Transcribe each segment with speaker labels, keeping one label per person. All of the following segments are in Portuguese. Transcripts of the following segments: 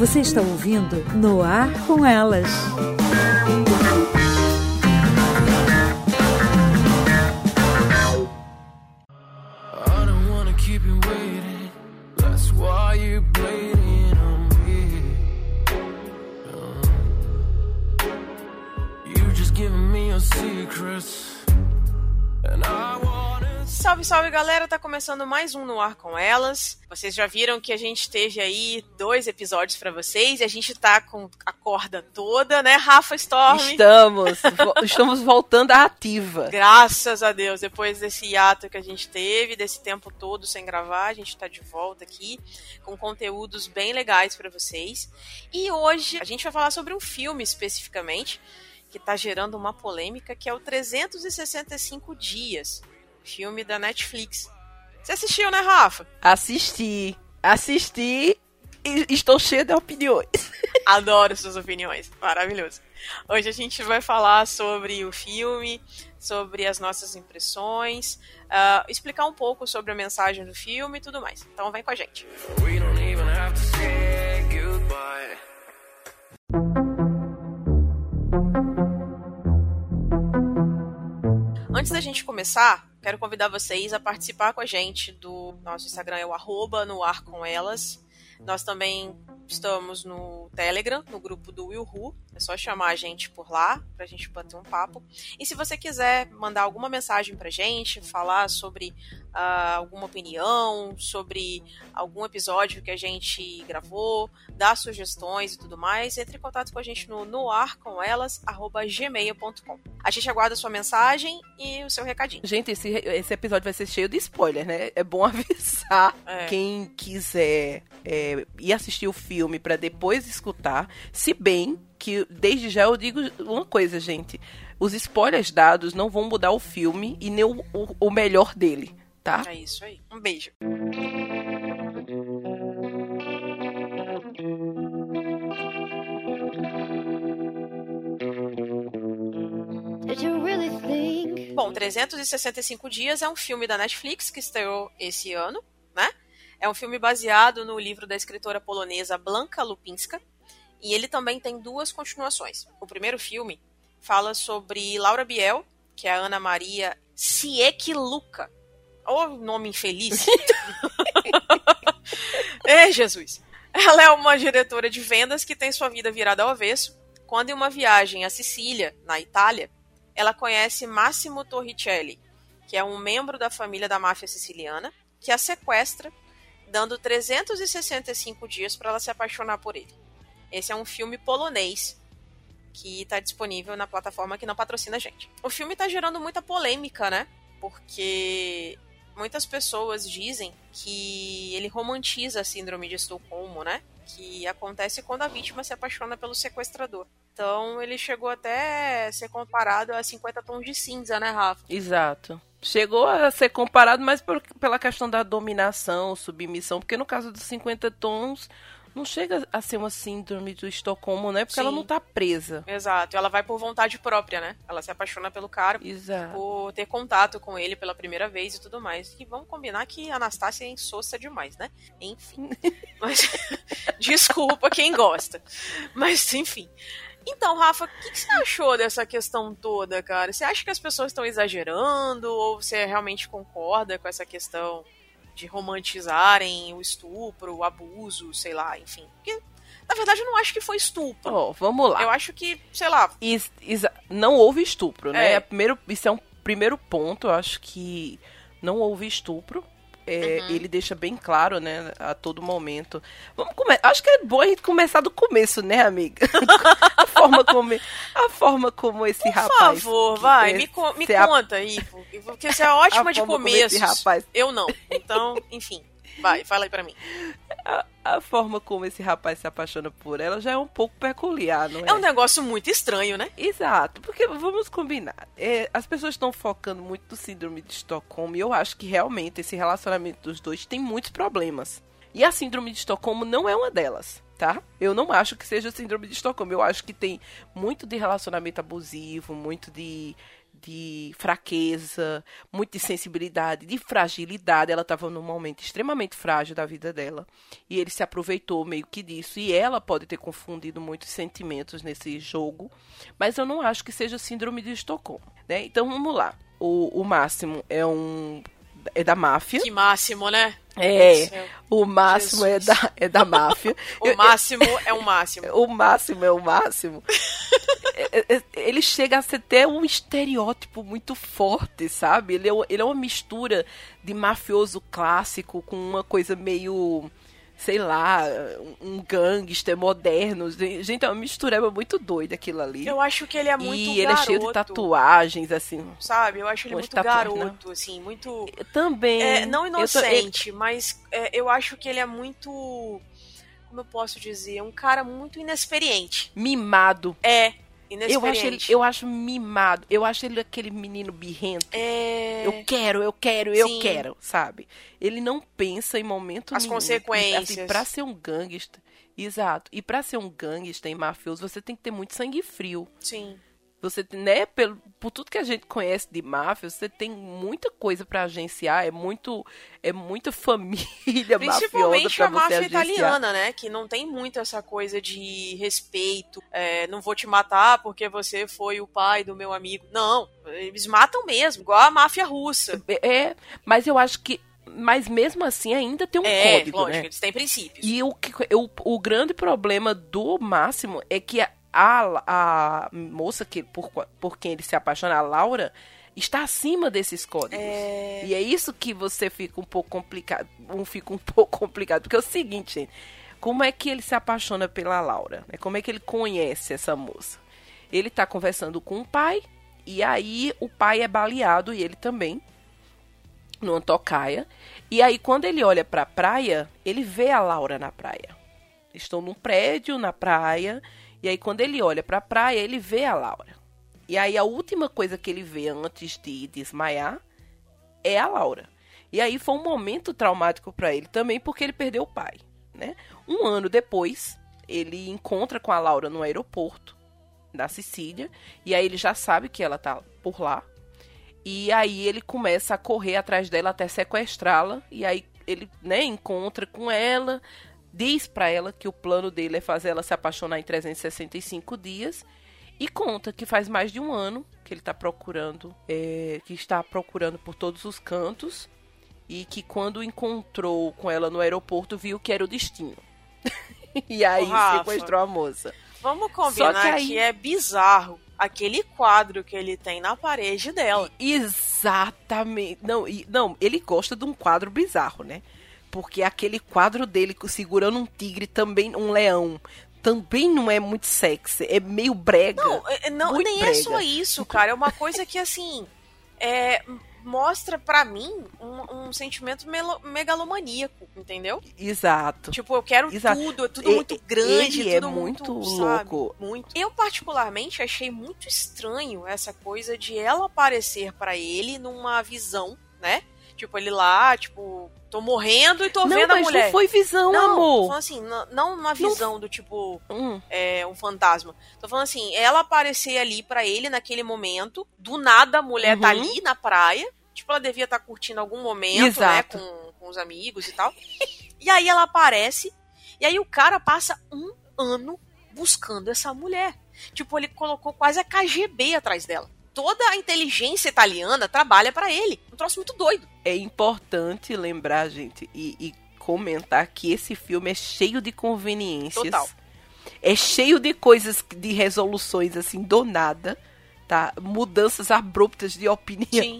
Speaker 1: Você está ouvindo No Ar com Elas.
Speaker 2: Salve, salve galera, tá começando mais um No Ar com Elas. Vocês já viram que a gente teve aí dois episódios pra vocês e a gente tá com a corda toda, né, Rafa Storm?
Speaker 3: Estamos, estamos voltando à ativa.
Speaker 2: Graças a Deus, depois desse hiato que a gente teve, desse tempo todo sem gravar, a gente tá de volta aqui com conteúdos bem legais pra vocês. E hoje a gente vai falar sobre um filme especificamente que tá gerando uma polêmica, que é o 365 Dias, filme da Netflix. Você assistiu, né, Rafa?
Speaker 3: Assisti, assisti e estou cheia de opiniões.
Speaker 2: Adoro suas opiniões. Maravilhoso. Hoje a gente vai falar sobre o filme, sobre as nossas impressões, ah, explicar um pouco sobre a mensagem do filme e tudo mais. Então vem com a gente.
Speaker 4: We don't even have to say goodbye.
Speaker 2: Antes da gente começar, quero convidar vocês a participar com a gente do nosso Instagram, é o arroba no ar com elas. Nós também estamos no Telegram, no grupo do Will Who. É só chamar a gente por lá pra gente bater um papo. E se você quiser mandar alguma mensagem pra gente, falar sobre ah, alguma opinião, sobre algum episódio que a gente gravou, dar sugestões e tudo mais, entre em contato com a gente no noarcomelas@gmail.com. A gente aguarda a sua mensagem e o seu recadinho.
Speaker 3: Gente, esse, esse episódio vai ser cheio de spoiler, né? É bom avisar
Speaker 2: É.
Speaker 3: quem quiser é, ir assistir o filme pra depois escutar. Se bem que, desde já, eu digo uma coisa, gente. Os spoilers dados não vão mudar o filme e nem o, o- o melhor dele, tá?
Speaker 2: É isso aí. Um beijo. Bom, 365 Dias é um filme da Netflix que estreou esse ano, né? É um filme baseado no livro da escritora polonesa Blanka Lupinska e ele também tem duas continuações. O primeiro filme fala sobre Laura Biel, que é a Ana Maria Siekluka. Ô, nome infeliz. é, Jesus. Ela é uma diretora de vendas que tem sua vida virada ao avesso quando em uma viagem à Sicília, na Itália, ela conhece Massimo Torricelli, que é um membro da família da máfia siciliana, que a sequestra, dando 365 dias para ela se apaixonar por ele. Esse é um filme polonês que está disponível na plataforma que não patrocina a gente. O filme está gerando muita polêmica, né? Porque muitas pessoas dizem que ele romantiza a síndrome de Estocolmo, né? Que acontece quando a vítima se apaixona pelo sequestrador. Então ele chegou até a ser comparado a 50 tons de cinza, né, Rafa?
Speaker 3: Exato. Chegou a ser comparado mais por- pela questão da dominação, submissão, porque no caso dos 50 tons, não chega a ser uma síndrome do Estocolmo, né? Porque
Speaker 2: Sim.
Speaker 3: ela não tá presa.
Speaker 2: Exato. Ela vai por vontade própria, né? Ela se apaixona pelo cara
Speaker 3: Exato.
Speaker 2: por ter contato com ele pela primeira vez e tudo mais. E vamos combinar que a Anastácia é insossa demais, né? Enfim. Mas desculpa quem gosta. Mas enfim. Então, Rafa, o que, que você achou dessa questão toda, cara? Você acha que as pessoas estão exagerando ou você realmente concorda com essa questão de romantizarem o estupro, o abuso, sei lá, enfim? Porque, na verdade, eu não acho que foi estupro.
Speaker 3: Ó, vamos lá.
Speaker 2: Eu acho que, sei lá,
Speaker 3: Is- isa- não houve estupro, né?
Speaker 2: É.
Speaker 3: É primeiro, isso é um primeiro ponto. Eu acho que não houve estupro. É,
Speaker 2: Uhum.
Speaker 3: Ele deixa bem claro, né, a todo momento. Vamos come... Acho que é bom a gente começar do começo, né, amiga? a forma como, a forma como esse
Speaker 2: Por
Speaker 3: rapaz.
Speaker 2: favor,
Speaker 3: que-
Speaker 2: vai,
Speaker 3: é,
Speaker 2: me, co- me
Speaker 3: se a-
Speaker 2: conta aí, porque você é ótima de
Speaker 3: rapaz-
Speaker 2: Eu não. Então, enfim, vai, fala aí pra mim.
Speaker 3: a, a forma como esse rapaz se apaixona por ela já é um pouco peculiar, não é?
Speaker 2: É um negócio muito estranho, né?
Speaker 3: Exato, porque vamos combinar. é, as pessoas estão focando muito no síndrome de Estocolmo e eu acho que realmente esse relacionamento dos dois tem muitos problemas. E a síndrome de Estocolmo não é uma delas, tá? Eu não acho que seja síndrome de Estocolmo. Eu acho que tem muito de relacionamento abusivo, muito de, de fraqueza, muito de sensibilidade, de fragilidade. Ela estava num momento extremamente frágil da vida dela. E ele se aproveitou meio que disso. E ela pode ter confundido muitos sentimentos nesse jogo. Mas eu não acho que seja síndrome de Estocolmo. Né? Então vamos lá. O, o Máximo é um. É da máfia.
Speaker 2: Que máximo, né?
Speaker 3: É, o máximo é da, é da máfia.
Speaker 2: O máximo é o máximo.
Speaker 3: O máximo é o máximo. É, é, ele chega a ser até um estereótipo muito forte, sabe? Ele é, ele é uma mistura de mafioso clássico com uma coisa meio sei lá, um gangster moderno. Gente, é uma mistureba muito doida aquilo ali.
Speaker 2: Eu acho que ele é muito
Speaker 3: E ele é cheio de tatuagens, assim.
Speaker 2: Sabe? Eu acho ele muito garoto, não. assim, muito...
Speaker 3: Também.
Speaker 2: É, não inocente, tô... mas é, eu acho que ele é muito... Como eu posso dizer? Um cara muito inexperiente.
Speaker 3: Mimado.
Speaker 2: É,
Speaker 3: eu acho, ele, eu acho mimado. Eu acho ele aquele menino birrento.
Speaker 2: É...
Speaker 3: Eu quero, eu quero, eu Sim. quero, sabe? Ele não pensa em momento
Speaker 2: As
Speaker 3: nenhum.
Speaker 2: As consequências.
Speaker 3: Assim, pra ser um gangster. Exato. E pra ser um gangster e mafioso, você tem que ter muito sangue frio.
Speaker 2: Sim.
Speaker 3: Você, né, pelo, por tudo que a gente conhece de máfia, você tem muita coisa para agenciar, é muito é muita família
Speaker 2: Principalmente
Speaker 3: a
Speaker 2: máfia italiana, né, que não tem muito essa coisa de respeito, é, não vou te matar porque você foi o pai do meu amigo. Não, eles matam mesmo, igual a máfia russa.
Speaker 3: É, mas eu acho que mas mesmo assim ainda tem um
Speaker 2: é,
Speaker 3: código,
Speaker 2: lógico,
Speaker 3: né?
Speaker 2: eles têm princípios.
Speaker 3: E o, o, o grande problema do Máximo é que a, a, a moça que por, por quem ele se apaixona, a Laura, está acima desses códigos.
Speaker 2: É...
Speaker 3: E é isso que você fica um pouco complicado, um fica um pouco complicado, porque é o seguinte, gente, como é que ele se apaixona pela Laura? Né? Como é que ele conhece essa moça? Ele está conversando com o pai e aí o pai é baleado e ele também numa tocaia. E aí quando ele olha para a praia, ele vê a Laura na praia. Estão num prédio na praia e aí, quando ele olha para a praia, ele vê a Laura. E aí, a última coisa que ele vê antes de desmaiar é a Laura. E aí, foi um momento traumático para ele também, porque ele perdeu o pai. Né? Um ano depois, ele encontra com a Laura no aeroporto da Sicília. E aí, ele já sabe que ela tá por lá. E aí, ele começa a correr atrás dela até sequestrá-la. E aí, ele né, encontra com ela diz para ela que o plano dele é fazer ela se apaixonar em 365 dias e conta que faz mais de um ano que ele está procurando, é, que está procurando por todos os cantos e que quando encontrou com ela no aeroporto viu que era o destino. e aí
Speaker 2: Rafa,
Speaker 3: sequestrou a moça.
Speaker 2: Vamos combinar que, aí... que é bizarro aquele quadro que ele tem na parede dela.
Speaker 3: Exatamente. Não, não, ele gosta de um quadro bizarro, né? Porque aquele quadro dele segurando um tigre, também um leão, também não é muito sexy. É meio brega.
Speaker 2: Não, é, não nem é brega. é só isso, cara. É uma coisa que, assim, é, mostra para mim um, um sentimento megalomaníaco, entendeu?
Speaker 3: Exato.
Speaker 2: Tipo, eu quero
Speaker 3: Exato.
Speaker 2: tudo, é tudo muito grande,
Speaker 3: ele é
Speaker 2: tudo
Speaker 3: é muito,
Speaker 2: muito
Speaker 3: louco.
Speaker 2: Sabe? Muito. Eu, particularmente, achei muito estranho essa coisa de ela aparecer para ele numa visão, né? Tipo, ele lá, tipo, tô morrendo e tô
Speaker 3: não,
Speaker 2: vendo a mulher.
Speaker 3: Não, foi visão,
Speaker 2: não,
Speaker 3: amor.
Speaker 2: Tô falando assim, não uma visão
Speaker 3: não...
Speaker 2: do tipo,
Speaker 3: hum.
Speaker 2: é, um fantasma. Tô falando assim, ela aparecer ali para ele naquele momento, do nada a mulher tá uhum. tá ali na praia, tipo, ela devia estar tá curtindo algum momento,
Speaker 3: Exato.
Speaker 2: né, com, com os amigos e tal. e aí ela aparece, e aí o cara passa um ano buscando essa mulher. Tipo, ele colocou quase a KGB atrás dela toda a inteligência italiana trabalha para ele. Um troço muito doido.
Speaker 3: É importante lembrar, gente, e, e, comentar que esse filme é cheio de conveniências.
Speaker 2: Total.
Speaker 3: É cheio de coisas, de resoluções, assim, do nada, tá? Mudanças abruptas de opinião.
Speaker 2: Sim.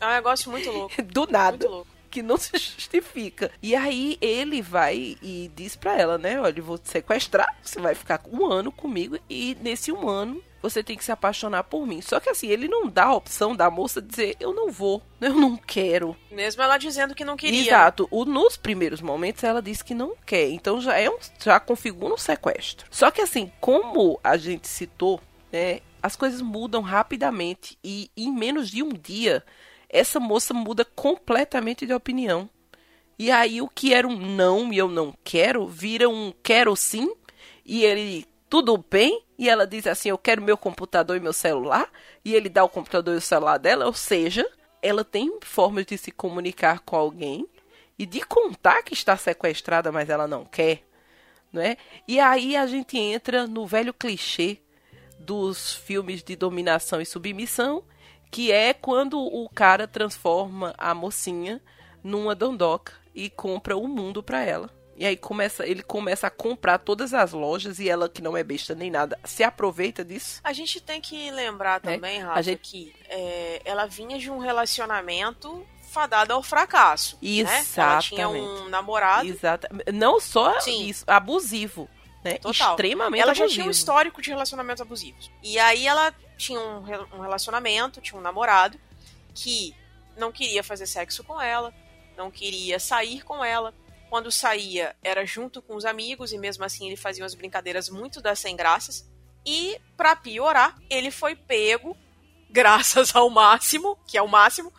Speaker 2: É um negócio muito louco.
Speaker 3: do nada.
Speaker 2: Muito louco
Speaker 3: que não se justifica. E aí ele vai e diz para ela, né? Olha, eu vou te sequestrar, você vai ficar um ano comigo e nesse um ano você tem que se apaixonar por mim. Só que assim, ele não dá a opção da moça dizer, eu não vou, eu não quero.
Speaker 2: Mesmo ela dizendo que não queria.
Speaker 3: Exato. O, nos primeiros momentos ela diz que não quer. Então já é um, já configura um sequestro. Só que assim, como a gente citou, né, as coisas mudam rapidamente e em menos de um dia essa moça muda completamente de opinião. E aí o que era um não e eu não quero vira um quero sim. E ele tudo bem? E ela diz assim: eu quero meu computador e meu celular. E ele dá o computador e o celular dela. Ou seja, ela tem formas de se comunicar com alguém e de contar que está sequestrada, mas ela não quer. Né? E aí a gente entra no velho clichê dos filmes de dominação e submissão, que é quando o cara transforma a mocinha numa dondoca e compra o mundo para ela. E aí começa, ele começa a comprar todas as lojas e ela, que não é besta nem nada, se aproveita disso.
Speaker 2: A gente tem que lembrar
Speaker 3: É,
Speaker 2: também,
Speaker 3: a
Speaker 2: Rafa,
Speaker 3: gente-
Speaker 2: que é, ela vinha de um relacionamento fadado ao fracasso. Né? Ela tinha um
Speaker 3: Exatamente.
Speaker 2: namorado.
Speaker 3: Exato. Não só
Speaker 2: Sim.
Speaker 3: isso, abusivo, né?
Speaker 2: Total.
Speaker 3: Extremamente
Speaker 2: Ela já
Speaker 3: abusivo.
Speaker 2: tinha um histórico de relacionamentos abusivos. E aí ela tinha um, um relacionamento, tinha um namorado que não queria fazer sexo com ela, não queria sair com ela. Quando saía, era junto com os amigos, e mesmo assim ele fazia umas brincadeiras muito das sem graças. E, pra piorar, ele foi pego, graças ao máximo, que é o máximo,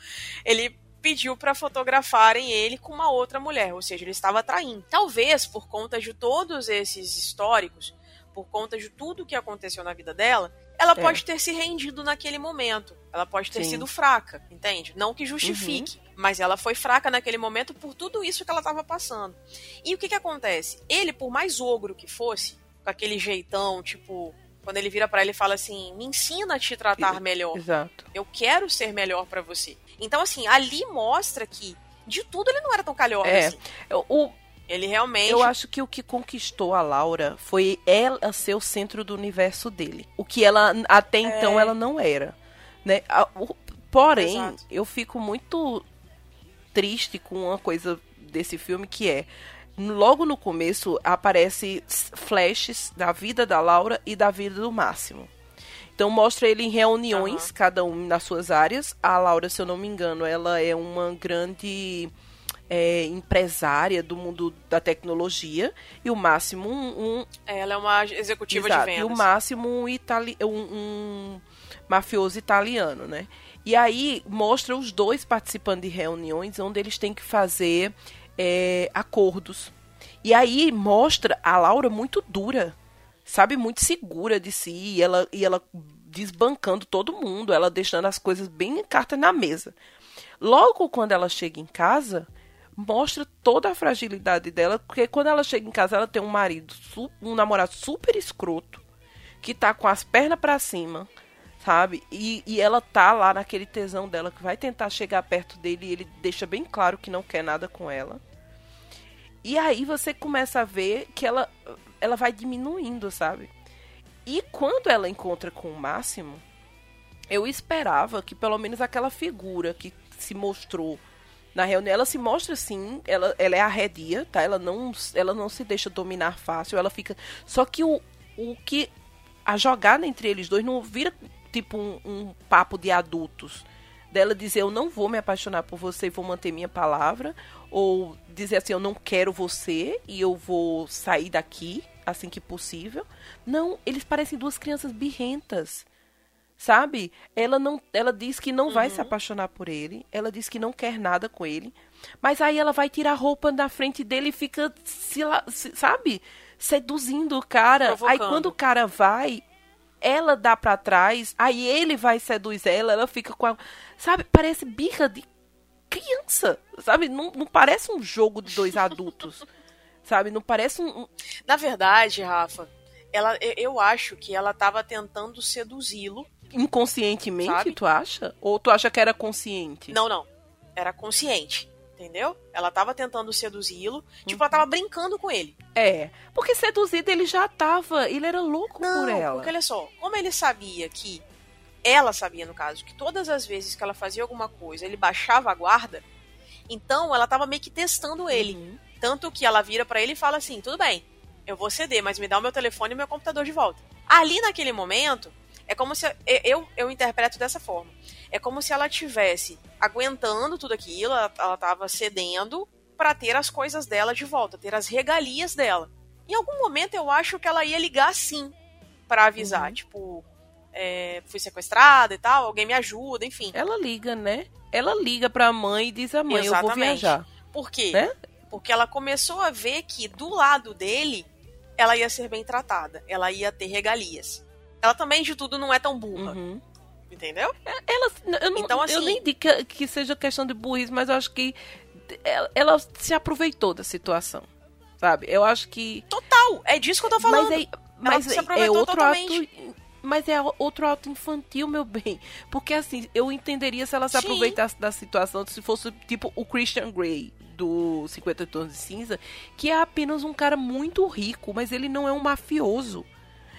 Speaker 2: ele pediu pra fotografarem ele com uma outra mulher, ou seja, ele estava traindo. Talvez por conta de todos esses históricos, por conta de tudo que aconteceu na vida dela, ela
Speaker 3: É.
Speaker 2: pode ter se rendido naquele momento. Ela pode ter
Speaker 3: Sim. Uhum.
Speaker 2: sido fraca, entende? Não que justifique, mas ela foi fraca naquele momento por tudo isso que ela estava passando. E o que que acontece? Ele, por mais ogro que fosse, com aquele jeitão, tipo, quando ele vira pra ela e fala assim: "Me ensina a te tratar melhor".
Speaker 3: Exato.
Speaker 2: Eu quero ser melhor pra você. Então, assim, ali mostra que de tudo ele não era tão calhorda
Speaker 3: É.
Speaker 2: assim.
Speaker 3: O,
Speaker 2: Ele realmente.
Speaker 3: eu acho que o que conquistou a Laura foi ela ser o centro do universo dele. O que ela até então ela não era, né? Porém,
Speaker 2: Exato.
Speaker 3: eu fico muito triste com uma coisa desse filme que é logo no começo aparece flashes da vida da Laura e da vida do Máximo. Então mostra ele em reuniões,
Speaker 2: Aham.
Speaker 3: cada um nas suas áreas. A Laura, se eu não me engano, ela é uma grande é, empresária do mundo da tecnologia e o Máximo um, um
Speaker 2: Ela é uma executiva
Speaker 3: Exato,
Speaker 2: de
Speaker 3: E
Speaker 2: vendas.
Speaker 3: o Máximo um, itali um, um mafioso italiano, né? E aí mostra os dois participando de reuniões onde eles têm que fazer é, acordos. E aí mostra a Laura muito dura, sabe? Muito segura de si. E ela, e ela desbancando todo mundo, ela deixando as coisas bem carta na mesa. Logo quando ela chega em casa, mostra toda a fragilidade dela, porque quando ela chega em casa, ela tem um marido, um namorado super escroto, que tá com as pernas pra cima, sabe? E, e ela tá lá naquele tesão dela, que vai tentar chegar perto dele e ele deixa bem claro que não quer nada com ela. E aí você começa a ver que ela, ela vai diminuindo, sabe? E quando ela encontra com o Máximo, eu esperava que pelo menos aquela figura que se mostrou na reunião, ela se mostra assim, ela, ela é arredia, tá? Ela não, ela não se deixa dominar fácil, ela fica. Só que o, o que. A jogada entre eles dois não vira tipo um, um papo de adultos. Dela dizer eu não vou me apaixonar por você e vou manter minha palavra. Ou dizer assim, eu não quero você e eu vou sair daqui assim que possível. Não, eles parecem duas crianças birrentas sabe? Ela não, ela diz que não vai se apaixonar por ele, ela diz que não quer nada com ele, mas aí ela vai tirar a roupa na frente dele e fica, se, se- sabe? Seduzindo o cara. Aí
Speaker 2: Provocando.
Speaker 3: quando o cara vai, ela dá pra trás, aí ele vai seduz ela, ela fica com a, sabe? Parece birra de criança, sabe? Não, não parece um jogo de dois adultos. Sabe, não parece um,
Speaker 2: Na verdade, Rafa, ela, eu- acho que ela tava tentando seduzi-lo.
Speaker 3: inconscientemente,
Speaker 2: Sabe?
Speaker 3: tu acha? Ou tu acha que era consciente?
Speaker 2: Não, não. Era consciente. Entendeu? Ela tava tentando seduzi-lo. Tipo, ela tava brincando com ele.
Speaker 3: É, porque seduzido ele já tava, ele era louco
Speaker 2: Não,
Speaker 3: por ela.
Speaker 2: porque olha só, como ele sabia que. Ela sabia, no caso, que todas as vezes que ela fazia alguma coisa, ele baixava a guarda. Então ela tava meio que testando ele.
Speaker 3: Uhum.
Speaker 2: Tanto que ela vira pra ele e fala assim: tudo bem, eu vou ceder, mas me dá o meu telefone e meu computador de volta. Ali naquele momento, é como se. Eu, eu interpreto dessa forma. É como se ela tivesse aguentando tudo aquilo, ela, ela tava cedendo pra ter as coisas dela de volta, ter as regalias dela. Em algum momento eu acho que ela ia ligar sim pra avisar,
Speaker 3: Uhum.
Speaker 2: tipo, é, fui sequestrada e tal, alguém me ajuda, enfim.
Speaker 3: Ela liga, né? Ela liga pra mãe e diz a mãe, eu vou
Speaker 2: Exatamente.
Speaker 3: viajar.
Speaker 2: Por quê?
Speaker 3: Né?
Speaker 2: Porque ela começou a ver que do lado dele ela ia ser bem tratada, ela ia ter regalias. Ela também, de tudo, não é tão burra.
Speaker 3: Uhum.
Speaker 2: Entendeu?
Speaker 3: Ela, eu, não,
Speaker 2: Então, assim-
Speaker 3: eu nem digo que, que seja questão de burrice, mas eu acho que ela, ela se aproveitou da situação. Sabe? Eu acho que.
Speaker 2: Total, é disso que eu tô falando.
Speaker 3: Mas, é, mas
Speaker 2: se
Speaker 3: é- é
Speaker 2: aproveitou
Speaker 3: outro
Speaker 2: totalmente.
Speaker 3: ato. Mas é outro ato infantil, meu bem. Porque assim, eu entenderia se ela se
Speaker 2: Sim.
Speaker 3: aproveitasse da situação se fosse tipo o Christian Grey do 50 Tons de Cinza, que é apenas um cara muito rico, mas ele não é um mafioso.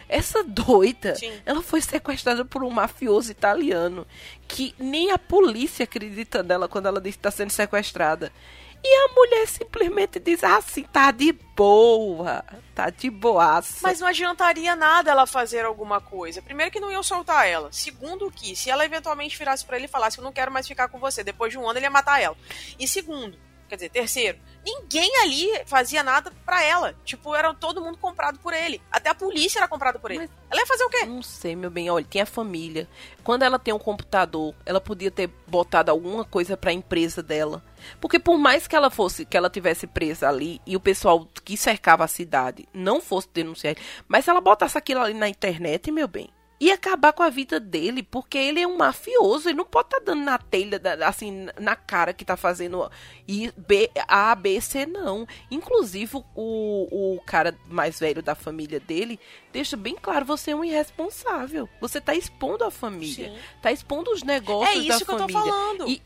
Speaker 3: Essa doida,
Speaker 2: Sim.
Speaker 3: ela foi sequestrada por um mafioso italiano que nem a polícia acredita nela quando ela diz que está sendo sequestrada. E a mulher simplesmente diz assim, tá de boa, tá de boaça.
Speaker 2: Mas não adiantaria nada ela fazer alguma coisa. Primeiro que não iam soltar ela. Segundo que, se ela eventualmente virasse pra ele e falasse, eu não quero mais ficar com você, depois de um ano ele ia matar ela. E segundo, quer dizer, terceiro, ninguém ali fazia nada pra ela. Tipo, era todo mundo comprado por ele. Até a polícia era comprada por ele.
Speaker 3: Mas-
Speaker 2: Ela ia fazer o quê?
Speaker 3: Não sei, meu bem. Olha, tem a família. Quando ela tem um computador, ela podia ter botado alguma coisa pra empresa dela. Porque por mais que ela fosse, que ela tivesse presa ali e o pessoal que cercava a cidade não fosse denunciar mas se ela botasse aquilo ali na internet, meu bem, ia acabar com a vida dele, porque ele é um mafioso, ele não pode estar dando na telha, assim, na cara que tá fazendo I, B, A, B, C, não. Inclusive, o, o cara mais velho da família dele deixa bem claro, você é um irresponsável. Você tá expondo a família.
Speaker 2: Sim.
Speaker 3: Tá expondo os negócios
Speaker 2: É
Speaker 3: da
Speaker 2: isso que eu tô
Speaker 3: família.
Speaker 2: falando.
Speaker 3: E,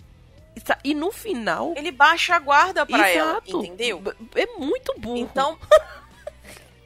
Speaker 3: e e no final...
Speaker 2: Ele baixa a guarda pra ela,
Speaker 3: Exato.
Speaker 2: entendeu?
Speaker 3: B- É muito burro.
Speaker 2: Então.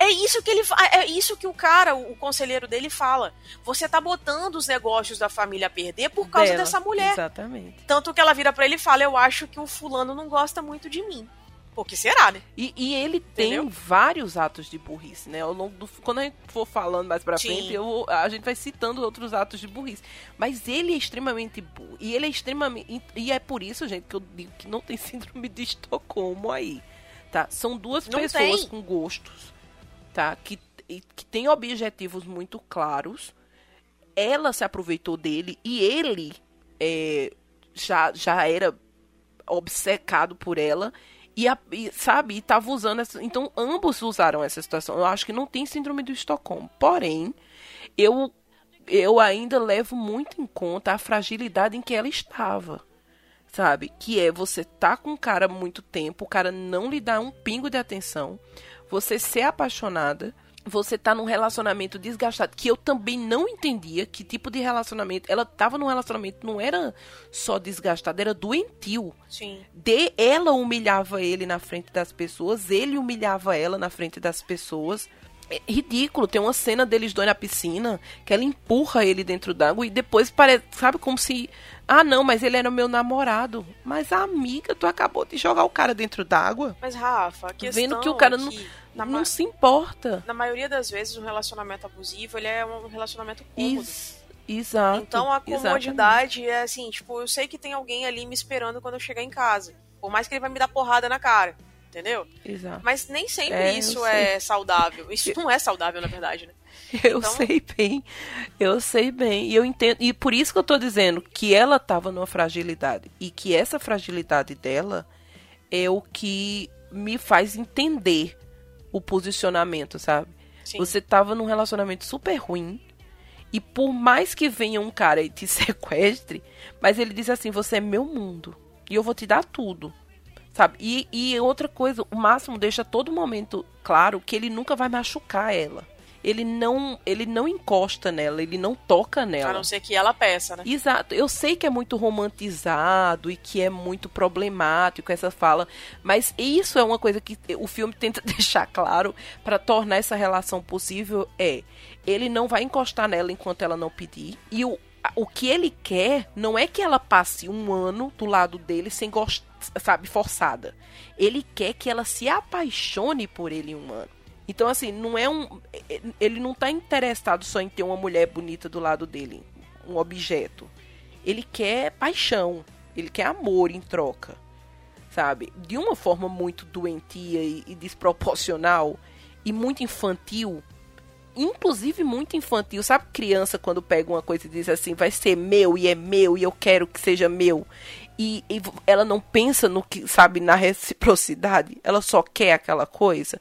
Speaker 2: É isso que ele fa- é isso que o cara, o conselheiro dele fala. Você tá botando os negócios da família a perder por causa
Speaker 3: Dela.
Speaker 2: dessa mulher.
Speaker 3: Exatamente.
Speaker 2: Tanto que ela vira pra ele e fala: "Eu acho que o fulano não gosta muito de mim". Porque será, né?
Speaker 3: E, e ele tem
Speaker 2: Entendeu?
Speaker 3: vários atos de burrice, né? Ao longo do, quando a gente for falando mais pra
Speaker 2: Sim.
Speaker 3: frente, eu a gente vai citando outros atos de burrice. Mas ele é extremamente burro. E ele é extremamente. E é por isso, gente, que eu digo que não tem síndrome de Estocolmo aí. Tá? São duas
Speaker 2: Não
Speaker 3: pessoas
Speaker 2: tem.
Speaker 3: com gostos, tá? Que, que têm objetivos muito claros. Ela se aproveitou dele e ele é, já, já era obcecado por ela e, a- e, sabe, e tava usando essa, então ambos usaram essa situação. Eu acho que não tem síndrome do Estocolmo. Porém, eu eu ainda levo muito em conta a fragilidade em que ela estava. Sabe? Que é você tá com um cara muito tempo, o cara não lhe dá um pingo de atenção, você ser apaixonada, você tá num relacionamento desgastado, que eu também não entendia que tipo de relacionamento. Ela tava num relacionamento, não era só desgastado, era doentio
Speaker 2: Sim.
Speaker 3: de ela humilhava ele na frente das pessoas, ele humilhava ela na frente das pessoas. É ridículo, tem uma cena deles dois na piscina, que ela empurra ele dentro d'água e depois parece, sabe, como se, ah não, mas ele era meu namorado. Mas amiga, tu acabou de jogar o cara dentro d'água,
Speaker 2: Mas Rafa, a questão
Speaker 3: vendo que o cara
Speaker 2: é
Speaker 3: não,
Speaker 2: na,
Speaker 3: não
Speaker 2: ma-
Speaker 3: se importa.
Speaker 2: na maioria das vezes um relacionamento abusivo, ele é um relacionamento cômodo.
Speaker 3: Is- exato.
Speaker 2: Então a
Speaker 3: exatamente.
Speaker 2: comodidade é assim, tipo, eu sei que tem alguém ali me esperando quando eu chegar em casa. Por mais que ele vai me dar porrada na cara. Entendeu?
Speaker 3: Exato.
Speaker 2: Mas nem sempre
Speaker 3: É,
Speaker 2: isso é saudável. Isso não é saudável, na verdade, né?
Speaker 3: Eu
Speaker 2: Então-
Speaker 3: sei bem, eu sei bem. E eu entendo. E por isso que eu tô dizendo que ela tava numa fragilidade. E que essa fragilidade dela é o que me faz entender o posicionamento, sabe?
Speaker 2: Sim.
Speaker 3: Você tava num relacionamento super ruim. E por mais que venha um cara e te sequestre, mas ele diz assim: você é meu mundo. E eu vou te dar tudo. Sabe? E, e outra coisa, o Máximo deixa a todo momento claro que ele nunca vai machucar ela. Ele não, ele não encosta nela, ele não toca
Speaker 2: A
Speaker 3: nela.
Speaker 2: não ser que ela peça, né?
Speaker 3: Exato. Eu sei que é muito romantizado e que é muito problemático essa fala, mas isso é uma coisa que o filme tenta deixar claro para tornar essa relação possível é ele não vai encostar nela enquanto ela não pedir e o o que ele quer não é que ela passe um ano do lado dele sem gostar, sabe, forçada. Ele quer que ela se apaixone por ele um ano. Então, assim, não é um. Ele não tá interessado só em ter uma mulher bonita do lado dele, um objeto. Ele quer paixão, ele quer amor em troca, sabe? De uma forma muito doentia e, e desproporcional e muito infantil. Inclusive muito infantil. Sabe criança quando pega uma coisa e diz assim, vai ser meu e é meu e eu quero que seja meu. E, e ela não pensa no que, sabe, na reciprocidade. Ela só quer aquela coisa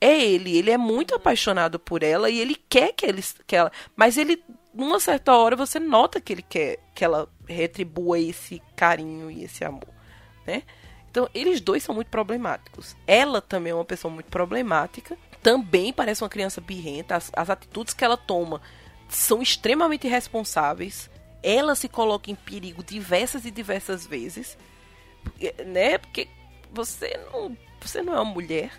Speaker 3: é ele. Ele é muito apaixonado por ela e ele quer que, ele, que ela. Mas ele, numa certa hora, você nota que ele quer que ela retribua esse carinho e esse amor, né? Então, eles dois são muito problemáticos. Ela também é uma pessoa muito problemática. Também parece uma criança birrenta. As, as atitudes que ela toma são extremamente irresponsáveis. Ela se coloca em perigo diversas e diversas vezes. Né? Porque você não, você não é uma mulher.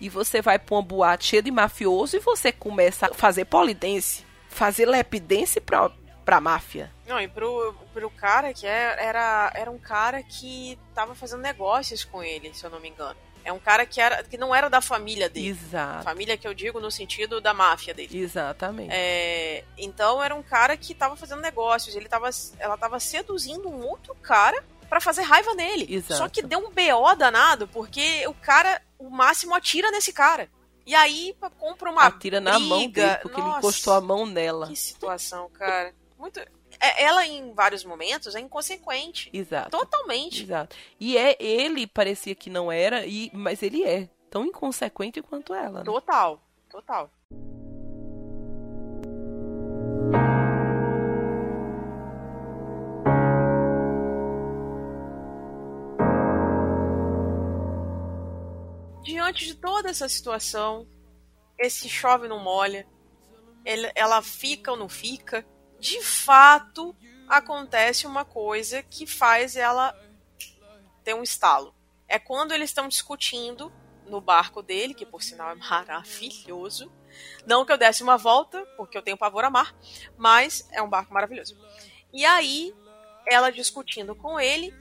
Speaker 3: E você vai pra uma boate cheia de mafioso e você começa a fazer polidense. Fazer lepidence pra, pra máfia.
Speaker 2: Não, e pro, pro cara que é- era, era um cara que tava fazendo negócios com ele, se eu não me engano. É um cara que, era, que não era da família dele.
Speaker 3: Exato.
Speaker 2: Família que eu digo no sentido da máfia dele.
Speaker 3: Exatamente.
Speaker 2: É, então era um cara que tava fazendo negócios. Ele tava, ela tava seduzindo um outro cara pra fazer raiva nele.
Speaker 3: Exato.
Speaker 2: Só que deu um BO danado, porque o cara, o máximo atira nesse cara. E aí compra uma
Speaker 3: Atira na mão
Speaker 2: briga.
Speaker 3: dele, porque ele
Speaker 2: Nossa,
Speaker 3: encostou a mão nela.
Speaker 2: Que situação, cara. Muito. é- Ela, em vários momentos, é inconsequente.
Speaker 3: Exato.
Speaker 2: Totalmente.
Speaker 3: Exato. E é ele parecia que não era, e mas ele é tão inconsequente quanto ela. né?
Speaker 2: Total. Total. Diante de toda essa situação, esse chove não molha, ela fica ou não fica, de fato acontece uma coisa que faz ela ter um estalo. É quando eles estão discutindo no barco dele, que por sinal é maravilhoso. Não que eu desse uma volta, porque eu tenho pavor a mar, mas é um barco maravilhoso. E aí, ela discutindo com ele,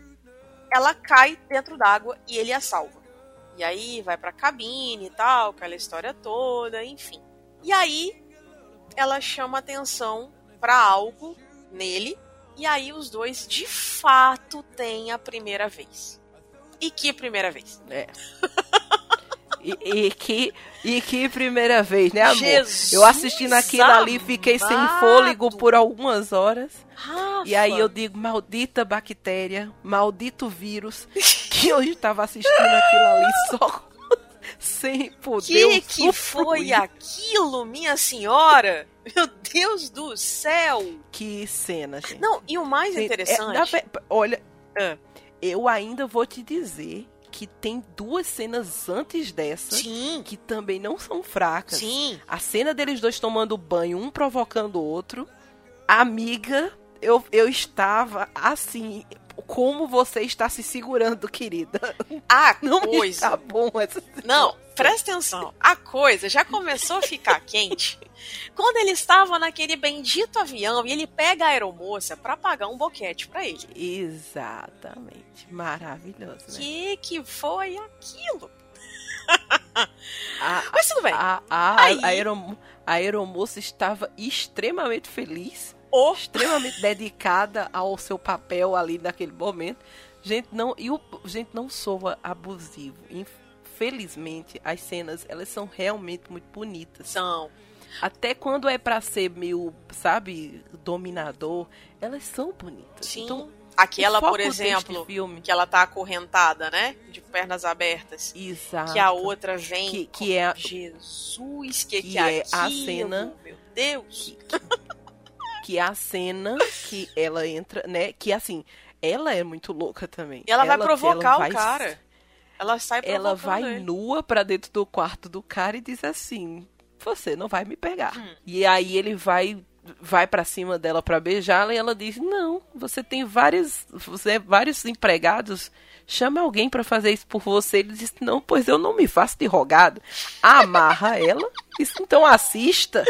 Speaker 2: ela cai dentro d'água e ele a salva. E aí vai pra cabine e tal, aquela história toda, enfim. E aí ela chama atenção pra algo nele, e aí os dois de fato têm a primeira vez. E que primeira vez?
Speaker 3: É. E, e que, e que primeira vez, né, amor?
Speaker 2: Jesus
Speaker 3: eu assistindo aquilo ali, fiquei sem
Speaker 2: amado.
Speaker 3: fôlego por algumas horas.
Speaker 2: Rafa,
Speaker 3: E aí eu digo, maldita bactéria, maldito vírus, que eu estava assistindo aquilo ali só sem poder
Speaker 2: que que
Speaker 3: usufruir.
Speaker 2: foi aquilo, minha senhora? Meu Deus do céu!
Speaker 3: Que cena, gente.
Speaker 2: Não, e o mais
Speaker 3: é,
Speaker 2: interessante.
Speaker 3: na ve- olha,
Speaker 2: Ah.
Speaker 3: eu ainda vou te dizer que tem duas cenas antes dessa
Speaker 2: Sim,
Speaker 3: que também não são fracas.
Speaker 2: sim.
Speaker 3: A cena deles dois tomando banho, um provocando o outro. Amiga, eu, eu estava assim. Como você está se segurando, querida?
Speaker 2: A
Speaker 3: Não
Speaker 2: coisa.
Speaker 3: está bom essa
Speaker 2: Não, presta atenção. A coisa já começou a ficar quente quando ele estava naquele bendito avião e ele pega a aeromoça pra pagar um boquete pra ele.
Speaker 3: Exatamente. Maravilhoso, né?
Speaker 2: Que que foi aquilo?
Speaker 3: A,
Speaker 2: Mas tudo bem.
Speaker 3: a, a,
Speaker 2: Aí-
Speaker 3: a, a aeromoça estava extremamente feliz, extremamente dedicada ao seu papel ali naquele momento. Gente, não, e o, gente, não soa abusivo. Infelizmente, as cenas, elas são realmente muito bonitas.
Speaker 2: são.
Speaker 3: Até quando é pra ser meio, sabe, dominador, elas são bonitas.
Speaker 2: Sim.
Speaker 3: Então,
Speaker 2: Aquela, por exemplo,
Speaker 3: filme,
Speaker 2: que ela tá acorrentada, né? De pernas abertas.
Speaker 3: exato,
Speaker 2: Que a outra vem.
Speaker 3: que, que é
Speaker 2: Jesus, que,
Speaker 3: que
Speaker 2: que
Speaker 3: é a cena-
Speaker 2: Meu Deus.
Speaker 3: que é a cena que ela entra, né? Que assim, ela é muito louca também.
Speaker 2: E ela, vai
Speaker 3: que
Speaker 2: provocar
Speaker 3: vai-
Speaker 2: o cara. Ela sai provocando
Speaker 3: Ela vai
Speaker 2: ele.
Speaker 3: nua pra dentro do quarto do cara e diz assim: "Você não vai me pegar".
Speaker 2: Hum.
Speaker 3: E aí ele vai vai para cima dela pra beijá-la e ela diz: "Não, você tem vários, você vários empregados, chama alguém pra fazer isso por você". Ele diz: "Não, pois eu não me faço de rogado". Amarra ela, diz: "Então assista".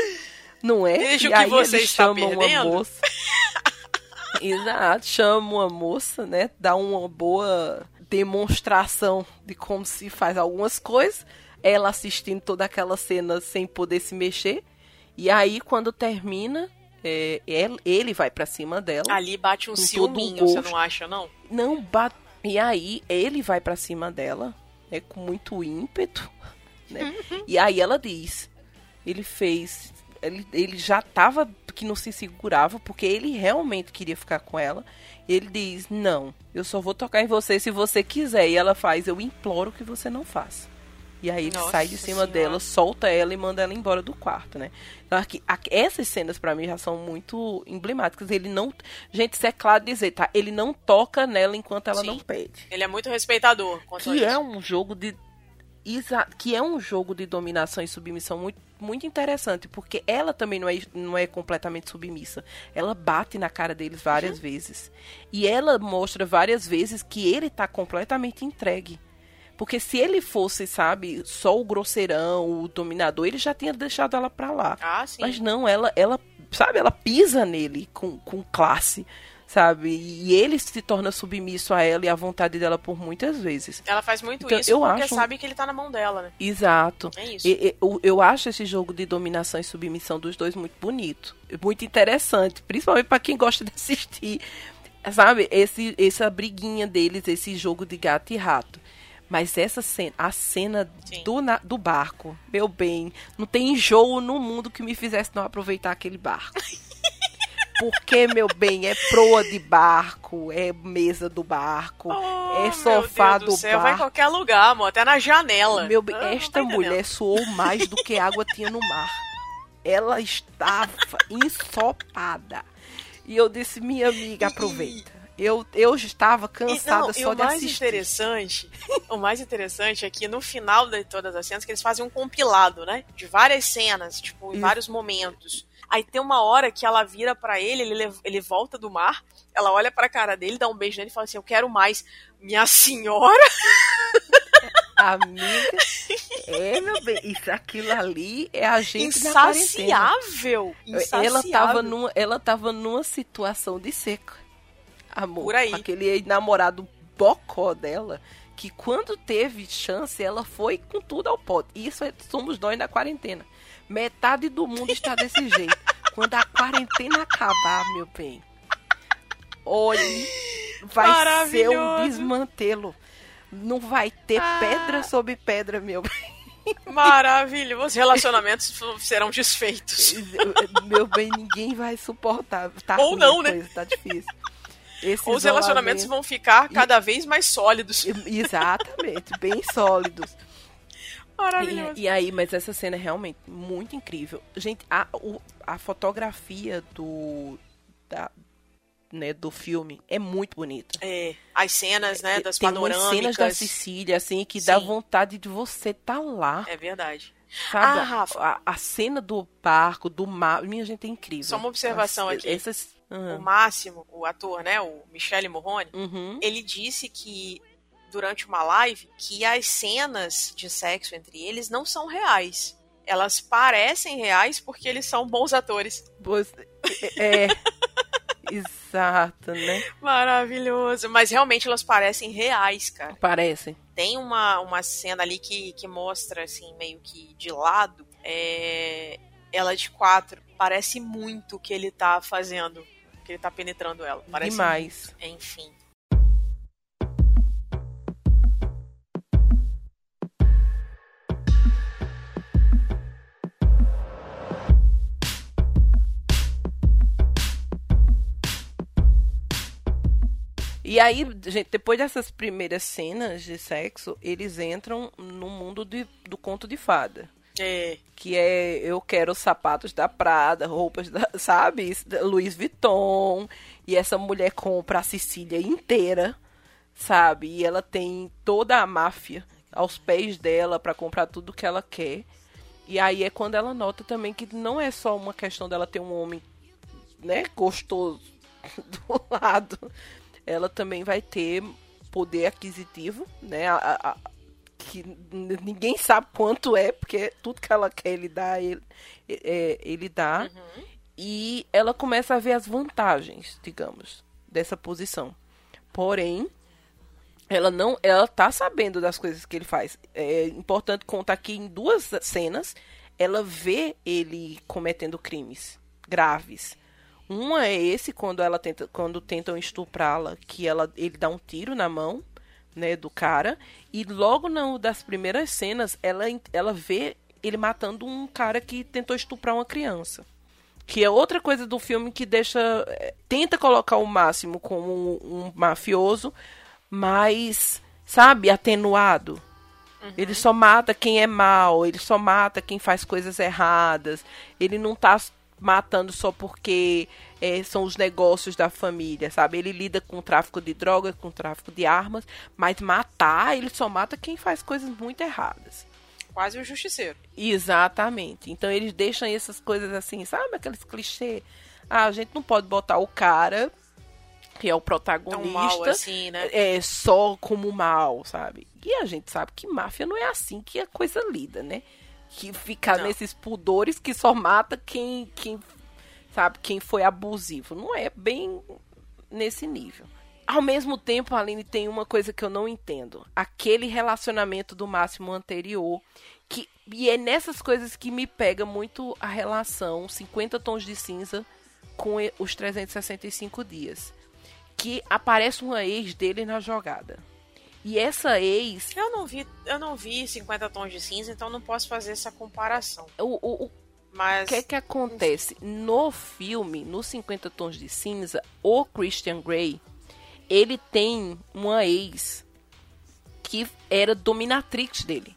Speaker 3: Não é?
Speaker 2: Veja o
Speaker 3: e
Speaker 2: que
Speaker 3: aí
Speaker 2: você está
Speaker 3: chama uma
Speaker 2: perdendo.
Speaker 3: moça. Exato, chama uma moça, né? Dá uma boa demonstração de como se faz algumas coisas. Ela assistindo toda aquela cena sem poder se mexer. E aí, quando termina, é, ele, vai pra cima dela.
Speaker 2: Ali bate um
Speaker 3: o
Speaker 2: ciúminho, você não acha, não?
Speaker 3: Não bate. E aí, ele vai pra cima dela, né? Com muito ímpeto. Né? E aí ela diz: ele fez. Ele, ele já tava que não se segurava, porque ele realmente queria ficar com ela. Ele diz: Não, eu só vou tocar em você se você quiser. E ela faz: Eu imploro que você não faça. E aí ele
Speaker 2: Nossa
Speaker 3: sai de cima
Speaker 2: Senhora.
Speaker 3: dela, solta ela e manda ela embora do quarto, né? Então, aqui, essas cenas pra mim já são muito emblemáticas. Ele não. Gente, isso é claro dizer, tá? Ele não toca nela enquanto ela
Speaker 2: Sim.
Speaker 3: não pede.
Speaker 2: Ele é muito respeitador
Speaker 3: Que é um jogo de. Que é um jogo de dominação e submissão muito, muito interessante, porque ela também não é, não é completamente submissa. Ela bate na cara deles várias
Speaker 2: Uhum.
Speaker 3: vezes. E ela mostra várias vezes que ele tá completamente entregue. Porque se ele fosse, sabe, só o grosseirão, o dominador, ele já tinha deixado ela pra lá.
Speaker 2: Ah, sim.
Speaker 3: Mas não, ela, ela, sabe, ela pisa nele com, com classe, sabe? E ele se torna submisso a ela e à vontade dela por muitas vezes.
Speaker 2: Ela faz muito
Speaker 3: Então,
Speaker 2: isso
Speaker 3: eu
Speaker 2: porque
Speaker 3: acho-
Speaker 2: sabe que ele tá na mão dela, né?
Speaker 3: Exato.
Speaker 2: É isso.
Speaker 3: E- eu, eu acho esse jogo de dominação e submissão dos dois muito bonito. Muito interessante. Principalmente pra quem gosta de assistir. Sabe? Esse, essa briguinha deles, esse jogo de gato e rato. Mas essa cena, a cena
Speaker 2: Sim.
Speaker 3: do, na- do barco, meu bem, não tem enjoo no mundo que me fizesse não aproveitar aquele barco. Porque, meu bem, é proa de barco, é mesa do barco,
Speaker 2: Oh,
Speaker 3: é sofá do,
Speaker 2: do céu, vai em
Speaker 3: barco.
Speaker 2: qualquer lugar, amor, até na janela.
Speaker 3: Meu bem,
Speaker 2: Ah,
Speaker 3: esta mulher suou mais do que água tinha no mar. Ela estava ensopada. E eu disse, minha amiga, aproveita. Eu, eu estava cansada
Speaker 2: não,
Speaker 3: só de assistir.
Speaker 2: interessante, o mais interessante é que no final de todas as cenas que eles fazem um compilado, né, de várias cenas, tipo, em vários momentos. Aí tem uma hora que ela vira pra ele, ele, ele volta do mar, ela olha pra cara dele, dá um beijo nele e fala assim: "Eu quero mais". Minha senhora,
Speaker 3: Amiga, é, meu bem, isso, aquilo ali é a gente quarentena.
Speaker 2: insaciável.
Speaker 3: Ela
Speaker 2: insaciável.
Speaker 3: tava, numa, ela tava numa situação de seca. Amor,
Speaker 2: Por aí.
Speaker 3: aquele namorado bocó dela, que quando teve chance, ela foi com tudo ao pote. Isso é, somos nós na quarentena. Metade do mundo está desse jeito. Quando a quarentena acabar, meu bem, olhe, vai ser um desmantelo. Não vai ter
Speaker 2: Ah.
Speaker 3: pedra sobre pedra, meu bem.
Speaker 2: Maravilhoso. Os relacionamentos serão desfeitos.
Speaker 3: Meu bem, ninguém vai suportar. Tá
Speaker 2: Ou não, né?
Speaker 3: coisa, tá difícil. Esse
Speaker 2: Os relacionamentos vão ficar cada vez mais sólidos.
Speaker 3: Exatamente, bem sólidos.
Speaker 2: Maravilhoso.
Speaker 3: E, e aí, mas essa cena é realmente muito incrível. Gente, a, o- a fotografia do, da, né, do filme é muito bonita.
Speaker 2: É, as cenas, né, das
Speaker 3: Tem umas cenas da
Speaker 2: panorâmicas.
Speaker 3: Sicília, assim, que dá
Speaker 2: Sim.
Speaker 3: vontade de você tá lá.
Speaker 2: É verdade.
Speaker 3: Sabe?
Speaker 2: Ah, Rafa.
Speaker 3: a, a cena do barco, do mar. Minha gente, é incrível.
Speaker 2: Só uma observação
Speaker 3: As-
Speaker 2: aqui.
Speaker 3: Essas.
Speaker 2: O
Speaker 3: Uhum.
Speaker 2: Máximo, o ator, né, o Michele Morrone,
Speaker 3: Uhum.
Speaker 2: ele disse que durante uma live que as cenas de sexo entre eles não são reais. Elas parecem reais porque eles são bons atores.
Speaker 3: Pois- É. Exato, né?
Speaker 2: Maravilhoso. Mas realmente elas parecem reais, cara.
Speaker 3: Parece.
Speaker 2: Tem uma, uma cena ali que, que mostra, assim, meio que de lado, é, ela de quatro. Parece muito que ele tá fazendo, que ele tá penetrando ela. Parece
Speaker 3: Demais.
Speaker 2: muito. Enfim.
Speaker 3: E aí, gente, depois dessas primeiras cenas de sexo, eles entram no mundo de- do conto de fada.
Speaker 2: É,
Speaker 3: Que é eu quero sapatos da Prada, roupas da, sabe? Louis Vuitton. E essa mulher compra a Sicília inteira, sabe? E ela tem toda a máfia aos pés dela pra comprar tudo que ela quer. E aí é quando ela nota também que não é só uma questão dela ter um homem, né, gostoso do lado. Ela também vai ter poder aquisitivo, né? a- a- que ninguém sabe quanto é, porque tudo que ela quer ele dá, ele, é, ele dá. E ela começa a ver as vantagens, digamos, dessa posição. Porém, ela não, ela tá sabendo das coisas que ele faz. É importante contar que em duas cenas ela vê ele cometendo crimes graves. Uma é esse quando ela tenta, quando tentam estuprá-la, que ela ele dá um tiro na mão, né, do cara, e logo na das primeiras cenas ela ela vê ele matando um cara que tentou estuprar uma criança. Que é outra coisa do filme que deixa. é, tenta colocar o máximo como um, um mafioso, mas, sabe, atenuado. Ele só mata quem é mal, ele só mata quem faz coisas erradas. Ele não tá matando só porque é, são os negócios da família, sabe? Ele lida com tráfico de drogas, com tráfico de armas, mas matar, ele só mata quem faz coisas muito erradas.
Speaker 2: Quase o justiceiro.
Speaker 3: Exatamente. Então eles deixam essas coisas assim, sabe? Aqueles clichês. Ah, a gente não pode botar o cara, que é o
Speaker 2: Tão
Speaker 3: protagonista,
Speaker 2: mal assim, né?
Speaker 3: é só como mal, sabe? E a gente sabe que máfia não é assim que a coisa lida, né? Que fica
Speaker 2: Não.
Speaker 3: nesses pudores que só mata quem, quem sabe, quem foi abusivo. Não é bem nesse nível. Ao mesmo tempo, Aline, tem uma coisa que eu não entendo. Aquele relacionamento do Máximo anterior, que e é nessas coisas que me pega muito a relação 50 tons de cinza com e- os 365 dias. Que aparece uma ex dele na jogada. E essa ex,
Speaker 2: Eu não vi, eu não vi 50 tons de cinza, então não posso fazer essa comparação.
Speaker 3: o, o, o
Speaker 2: Mas
Speaker 3: que é que acontece? No filme, no 50 Tons de Cinza, o Christian Grey, ele tem uma ex que era dominatrix dele.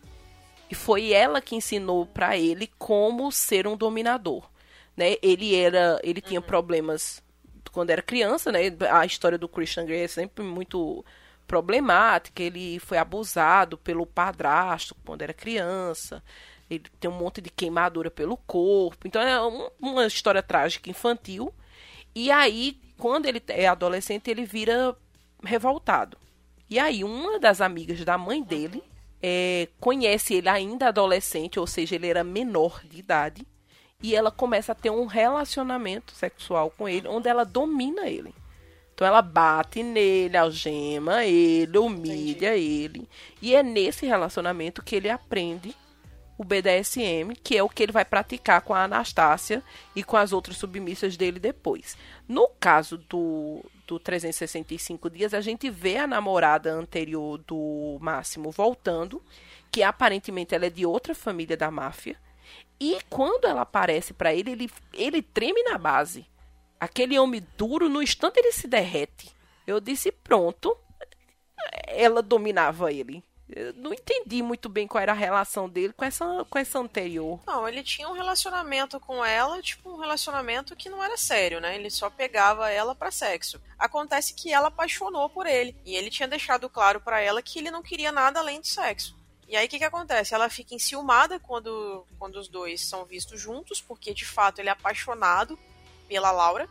Speaker 3: E foi ela que ensinou pra ele como ser um dominador, né? Ele era, ele tinha problemas quando era criança, né? A história do Christian Grey é sempre muito problemática. Ele foi abusado pelo padrasto quando era criança. Ele tem um monte de queimadura pelo corpo. Então é um- uma história trágica infantil. E aí, quando ele é adolescente, ele vira revoltado. E aí, uma das amigas da mãe dele é, conhece ele ainda adolescente, ou seja, ele era menor de idade. E ela começa a ter um relacionamento sexual com ele, onde ela domina ele. Então ela bate nele, algema ele, humilha ele. E é nesse relacionamento que ele aprende o BDSM, que é o que ele vai praticar com a Anastácia e com as outras submissas dele depois. No caso do, do 365 dias, a gente vê a namorada anterior do Máximo voltando, que aparentemente ela é de outra família da máfia. E quando ela aparece pra ele, ele, ele treme na base. Aquele homem duro, no instante ele se derrete. Eu disse, pronto. Ela dominava ele. Eu não entendi muito bem qual era a relação dele com essa, com essa anterior.
Speaker 2: Não, ele tinha um relacionamento com ela, tipo um relacionamento que não era sério, né? Ele só pegava ela pra sexo. Acontece que ela apaixonou por ele e ele tinha deixado claro pra ela que ele não queria nada além de sexo. E aí o que que acontece? Ela fica enciumada quando quando os dois são vistos juntos, porque de fato ele é apaixonado pela Laura.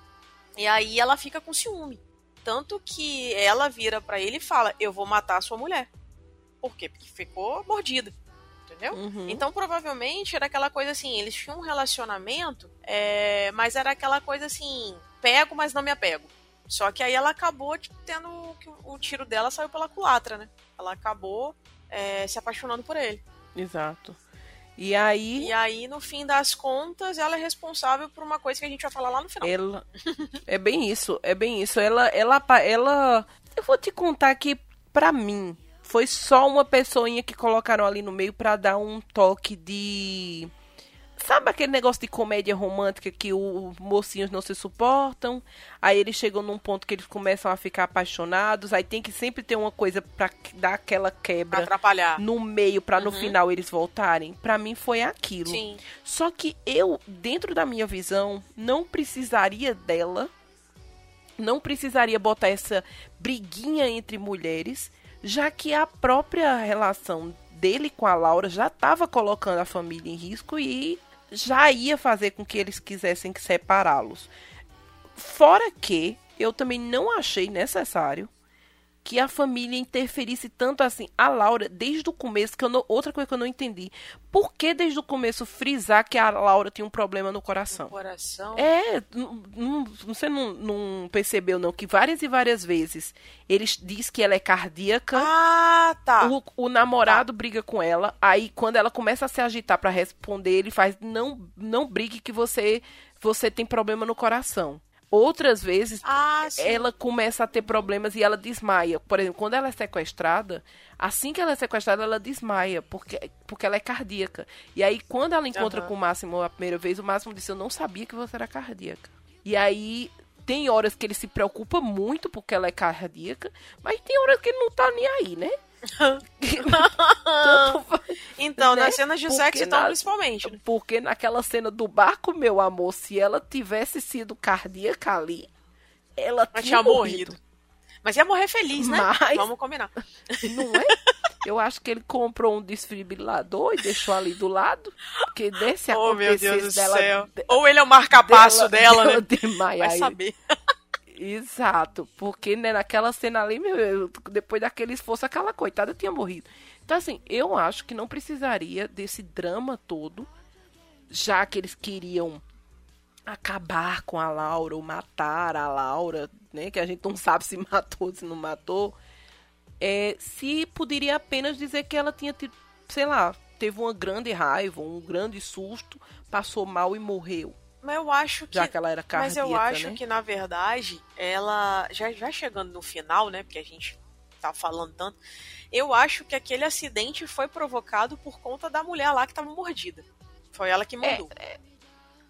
Speaker 2: E aí ela fica com ciúme. Tanto que ela vira pra ele e fala: "Eu vou matar a sua mulher". Por quê? Porque ficou mordida. Entendeu?
Speaker 3: Uhum.
Speaker 2: Então, provavelmente, era aquela coisa assim, eles tinham um relacionamento, é, mas era aquela coisa assim, pego, mas não me apego. Só que aí ela acabou tipo, tendo. que O tiro dela saiu pela culatra, né? Ela acabou é, se apaixonando por ele.
Speaker 3: Exato. E aí,
Speaker 2: E aí, no fim das contas, ela é responsável por uma coisa que a gente vai falar lá no final.
Speaker 3: ela. É bem isso, é bem isso. Ela, ela, ela. Eu vou te contar que, pra mim, foi só uma pessoinha que colocaram ali no meio pra dar um toque de. Sabe aquele negócio de comédia romântica que os mocinhos não se suportam? Aí eles chegam num ponto que eles começam a ficar apaixonados. Aí tem que sempre ter uma coisa pra dar aquela
Speaker 2: Pra
Speaker 3: quebra
Speaker 2: atrapalhar.
Speaker 3: no meio pra no
Speaker 2: Uhum.
Speaker 3: final eles voltarem. Pra mim foi aquilo.
Speaker 2: Sim.
Speaker 3: Só que eu, dentro da minha visão, não precisaria dela, não precisaria botar essa briguinha entre mulheres, já que a própria relação dele com a Laura já estava colocando a família em risco e já ia fazer com que eles quisessem separá-los. Fora que eu também não achei necessário que a família interferisse tanto assim. A Laura, desde o começo, que eu não, outra coisa que eu não entendi. Por que desde o começo frisar que a Laura tinha um problema no coração?
Speaker 2: Coração.
Speaker 3: É, não- você não, não percebeu não que várias e várias vezes eles diz que ela é cardíaca.
Speaker 2: Ah, tá.
Speaker 3: O, o namorado briga com ela, aí quando ela começa a se agitar pra responder, ele faz não não brigue que você você tem problema no coração. Outras vezes
Speaker 2: Ah, sim.
Speaker 3: ela começa a ter problemas e ela desmaia. Por exemplo, quando ela é sequestrada, assim que ela é sequestrada, ela desmaia, porque, porque ela é cardíaca. E aí, quando ela encontra
Speaker 2: Aham.
Speaker 3: com o Máximo a primeira vez, o Máximo disse: Eu não sabia que você era cardíaca. E aí. Tem horas que ele se preocupa muito porque ela é cardíaca, mas tem horas que ele não tá nem aí, né? Tanto
Speaker 2: Não,
Speaker 3: né?
Speaker 2: nas cenas de
Speaker 3: Porque
Speaker 2: sexo, então,
Speaker 3: na-
Speaker 2: principalmente. né?
Speaker 3: Porque naquela cena do barco, meu amor, se ela tivesse sido cardíaca ali, ela
Speaker 2: Mas
Speaker 3: tinha
Speaker 2: tinha morrido. Mas ia morrer feliz, né?
Speaker 3: Mas-
Speaker 2: Vamos combinar.
Speaker 3: Não é? Eu acho que ele comprou um desfibrilador e deixou ali do lado. Porque desse
Speaker 2: Oh, meu Deus do
Speaker 3: dela,
Speaker 2: céu.
Speaker 3: de-
Speaker 2: Ou ele é o marca-passo dela,
Speaker 3: dela
Speaker 2: né?
Speaker 3: desmaiar.
Speaker 2: Vai saber.
Speaker 3: Exato, porque né, naquela cena ali, meu, eu- depois daquele esforço, aquela coitada tinha morrido. Então, assim, eu acho que não precisaria desse drama todo, já que eles queriam acabar com a Laura ou matar a Laura, né? Que a gente não sabe se matou, se não matou. É, se poderia apenas dizer que ela tinha tido, sei lá, teve uma grande raiva, um grande susto, passou mal e morreu.
Speaker 2: Mas eu acho que.
Speaker 3: Já que ela era
Speaker 2: Mas
Speaker 3: cardíaca,
Speaker 2: eu acho
Speaker 3: né?
Speaker 2: que, na verdade, ela. Já, já chegando no final, né? Porque a gente tá falando tanto. Eu acho que aquele acidente foi provocado por conta da mulher lá que tava mordida. Foi ela que mandou.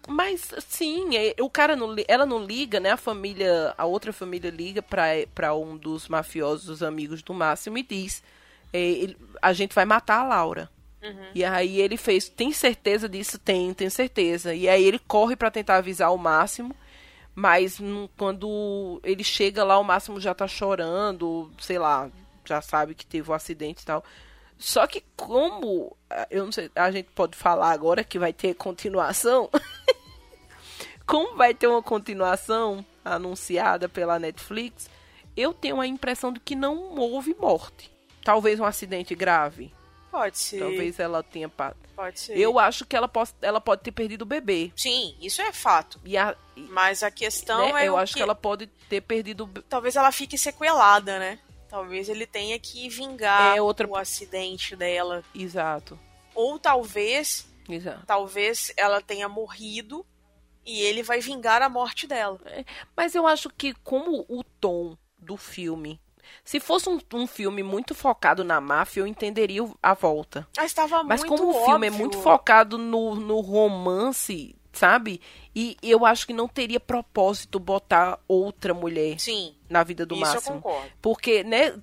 Speaker 3: Mas sim, é, o cara não, ela não liga, né? A família, a outra família liga pra, pra um dos mafiosos, os amigos do Máximo, e diz: é, ele- a gente vai matar a Laura. E aí ele fez, tem certeza disso? Tem, tem certeza. E aí ele corre pra tentar avisar o Máximo, mas quando ele chega lá, o Máximo já tá chorando, sei lá, já sabe que teve um acidente e tal. Só que como, ah, eu não sei, a gente pode falar agora que vai ter continuação. como vai ter uma continuação anunciada pela Netflix, eu tenho a impressão de que não houve morte. Talvez um acidente grave.
Speaker 2: Pode ser.
Speaker 3: Talvez ela tenha.
Speaker 2: Pode ser.
Speaker 3: Eu acho que ela, pos- ela pode ter perdido o bebê.
Speaker 2: Sim, isso é fato.
Speaker 3: E a, e,
Speaker 2: Mas a questão
Speaker 3: né,
Speaker 2: é.
Speaker 3: eu acho que...
Speaker 2: que
Speaker 3: ela pode ter perdido
Speaker 2: Talvez ela fique sequelada, né? Talvez ele tenha que vingar
Speaker 3: É, outra-
Speaker 2: o acidente dela.
Speaker 3: Exato.
Speaker 2: Ou talvez.
Speaker 3: Exato.
Speaker 2: Talvez ela tenha morrido e ele vai vingar a morte dela.
Speaker 3: Mas eu acho que como o tom do filme. Se fosse um, um filme muito focado na máfia, eu entenderia a volta.
Speaker 2: Mas estava
Speaker 3: Mas
Speaker 2: muito
Speaker 3: como o filme é
Speaker 2: óbvio.
Speaker 3: muito focado no, no romance, sabe? E eu acho que não teria propósito botar outra mulher
Speaker 2: Sim,
Speaker 3: na vida do
Speaker 2: isso eu
Speaker 3: máximo.
Speaker 2: concordo.
Speaker 3: Porque, né,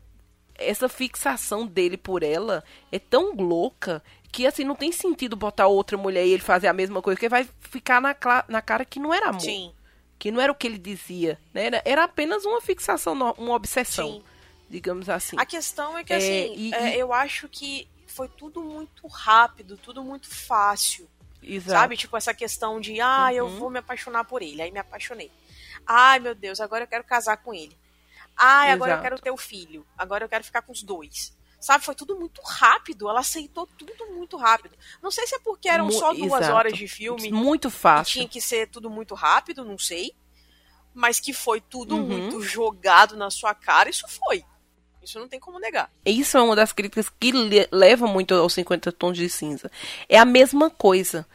Speaker 3: essa fixação dele por ela é tão louca que, assim, não tem sentido botar outra mulher e ele fazer a mesma coisa, porque vai ficar na, na cara que não era amor.
Speaker 2: Sim,
Speaker 3: Que não era o que ele dizia, né? Era, era apenas uma fixação, uma obsessão,
Speaker 2: sim.
Speaker 3: Digamos assim.
Speaker 2: A questão é que,
Speaker 3: É,
Speaker 2: assim,
Speaker 3: e-
Speaker 2: é, eu acho que foi tudo muito rápido, tudo muito fácil.
Speaker 3: Exato.
Speaker 2: Sabe? Tipo, essa questão de, ah, eu
Speaker 3: Uhum.
Speaker 2: vou me apaixonar por ele. Aí me apaixonei. Ai, meu Deus, agora eu quero casar com ele. Ai, agora eu
Speaker 3: Exato.
Speaker 2: quero ter o filho. Agora eu quero ficar com os dois. Sabe? Foi tudo muito rápido. Ela aceitou tudo muito rápido. Não sei se é porque eram
Speaker 3: Mu-
Speaker 2: só duas
Speaker 3: exato.
Speaker 2: horas de filme
Speaker 3: Muito fácil.
Speaker 2: tinha que ser tudo muito rápido, não sei. Mas que foi tudo
Speaker 3: Uhum.
Speaker 2: muito jogado na sua cara, isso foi. Isso não tem como negar.
Speaker 3: Isso é uma das críticas que le- leva muito aos 50 tons de cinza. É a mesma coisa.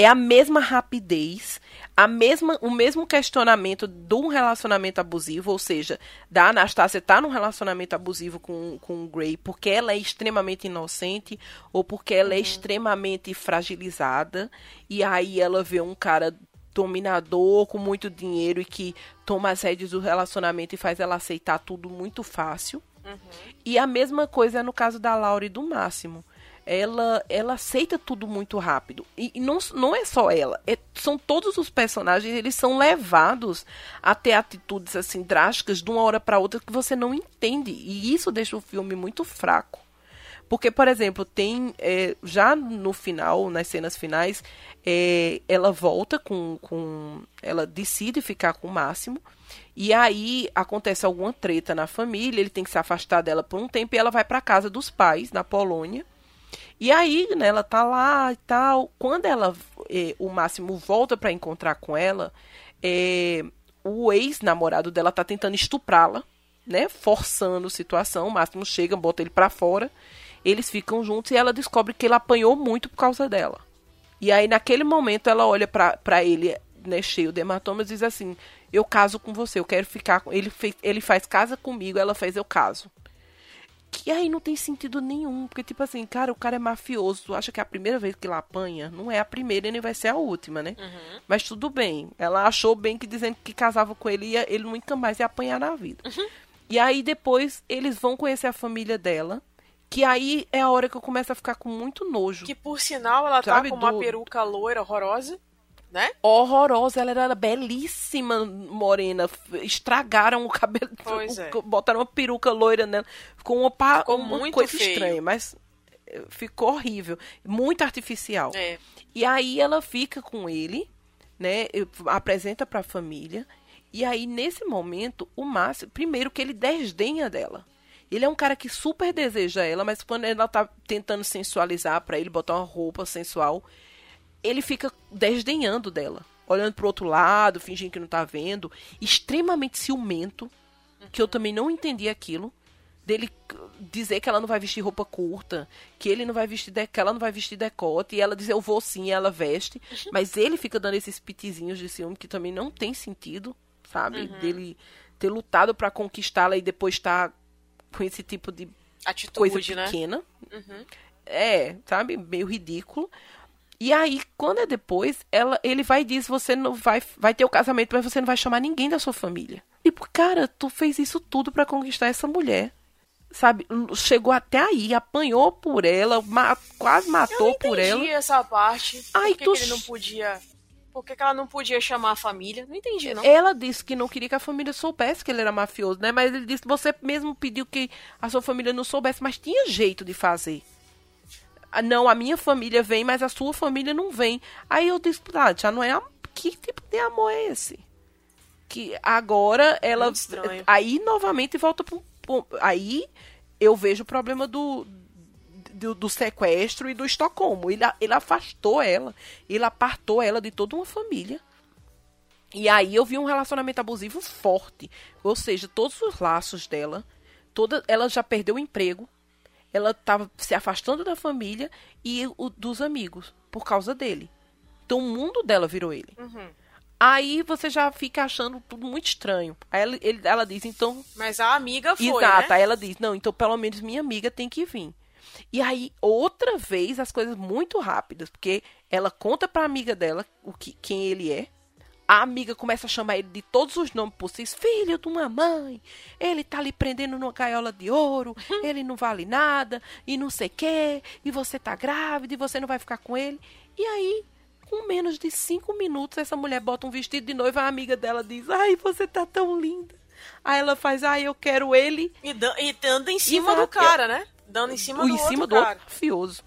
Speaker 3: É a mesma rapidez, a mesma, o mesmo questionamento de um relacionamento abusivo, ou seja, da Anastácia estar num relacionamento abusivo com, com o Gray porque ela é extremamente inocente ou porque ela é extremamente fragilizada e aí ela vê um cara dominador com muito dinheiro e que toma as rédeas do relacionamento e faz ela aceitar tudo muito fácil. E a mesma coisa é no caso da Laura e do Máximo. Ela, ela aceita tudo muito rápido. E, e não, não é só ela. é- são todos os personagens, eles são levados a ter atitudes assim drásticas de uma hora para outra que você não entende. E isso deixa o filme muito fraco. Porque, por exemplo, tem. é, já no final, nas cenas finais, é, ela volta com, com. Ela decide ficar com o Máximo. E aí acontece alguma treta na família, ele tem que se afastar dela por um tempo e ela vai para casa dos pais, na Polônia. E aí, né, ela tá lá e tal. Quando ela, eh, o Máximo volta para encontrar com ela, eh, o ex-namorado dela tá tentando estuprá-la, né, forçando a situação. O Máximo chega, bota ele para fora. Eles ficam juntos e ela descobre que ele apanhou muito por causa dela. E aí, naquele momento, ela olha pra pra ele, né, cheio de hematomas, e diz assim: Eu caso com você, eu quero ficar com. Ele, fez, ele faz casa comigo, ela faz eu caso. Que aí não tem sentido nenhum, porque, tipo assim, cara, o cara é mafioso, tu acha que é a primeira vez que ele apanha? Não é a primeira e nem vai ser a última, né? Mas tudo bem. Ela achou bem que dizendo que casava com ele, ia, ele nunca mais ia apanhar na vida. E aí depois eles vão conhecer a família dela, Que aí é a hora que eu começo a ficar com muito nojo.
Speaker 2: Que por sinal ela
Speaker 3: Sabe,
Speaker 2: tá com uma
Speaker 3: do-
Speaker 2: peruca loira horrorosa, né?
Speaker 3: horrorosa. Ela era belíssima, morena. Estragaram o cabelo.
Speaker 2: Pois é.
Speaker 3: Botaram uma peruca loira nela. Ficou uma, pa-
Speaker 2: Ficou
Speaker 3: uma
Speaker 2: muito
Speaker 3: coisa
Speaker 2: feio.
Speaker 3: estranha, mas eh, ficou horrível. Muito artificial.
Speaker 2: É.
Speaker 3: E aí ela fica com ele, né? Apresenta pra família. E aí, nesse momento, o Márcio, primeiro que ele desdenha dela. Ele é um cara que super deseja ela, mas quando ela tá tentando sensualizar pra ele, botar uma roupa sensual, ele fica desdenhando dela. Olhando pro outro lado, fingindo que não tá vendo. Extremamente ciumento. Que eu também não entendi aquilo. Dele dizer que ela não vai vestir roupa curta, que ele não vai vestir de, que ela não vai vestir decote, e ela diz eu vou sim, e ela veste, mas ele fica dando esses pitizinhos de ciúme que também não tem sentido, sabe? Dele ter lutado pra conquistá-la e depois estar com esse tipo de
Speaker 2: Atitude,
Speaker 3: coisa
Speaker 2: né?
Speaker 3: pequena. É, sabe? Meio ridículo. E aí, quando é depois, ela, ele vai e diz: você não vai, vai ter o casamento, mas você não vai chamar ninguém da sua família. Tipo, cara, tu fez isso tudo pra conquistar essa mulher. Sabe? Chegou até aí, apanhou por ela, ma- quase
Speaker 2: Eu
Speaker 3: matou
Speaker 2: não
Speaker 3: por
Speaker 2: entendi
Speaker 3: ela.
Speaker 2: essa parte.
Speaker 3: Ai,
Speaker 2: Por que,
Speaker 3: tu
Speaker 2: ele não podia. Por que, que ela não podia chamar a família? Não entendi, não.
Speaker 3: Ela disse que não queria que a família soubesse que ele era mafioso, né? Mas ele disse: você mesmo pediu que a sua família não soubesse, mas tinha jeito de fazer. Ah, Não, a minha família vem, mas a sua família não vem. Aí eu disse, ah, já não é. Que tipo de amor é esse? Que agora ela. Aí novamente volta pro- Aí eu vejo o problema do. Do, do sequestro e do Estocolmo. Ele, ele afastou ela. Ele apartou ela de toda uma família. E aí eu vi um relacionamento abusivo forte. Ou seja, todos os laços dela, toda, ela já perdeu o emprego. Ela estava se afastando da família e o- dos amigos por causa dele. Então o mundo dela virou ele. Aí você já fica achando tudo muito estranho. Aí ela, ele- ela diz, então
Speaker 2: Mas a amiga foi,
Speaker 3: Exato,
Speaker 2: né?
Speaker 3: aí ela diz, não, então pelo menos minha amiga tem que vir. E aí, outra vez, as coisas muito rápidas, porque ela conta pra amiga dela o que, quem ele é. A amiga começa a chamar ele de todos os nomes possíveis. Filho de uma mãe, ele tá lhe prendendo numa gaiola de ouro, ele não vale nada, e não sei o quê, e você tá grávida, e você não vai ficar com ele. E aí, com menos de cinco minutos, essa mulher bota um vestido de noiva, a amiga dela diz, ai, você tá tão linda. Aí ela faz, ai, eu quero ele
Speaker 2: E, e dando em cima
Speaker 3: Exato.
Speaker 2: do cara, né? Dando em cima do
Speaker 3: em cima
Speaker 2: outro
Speaker 3: do outro mafioso.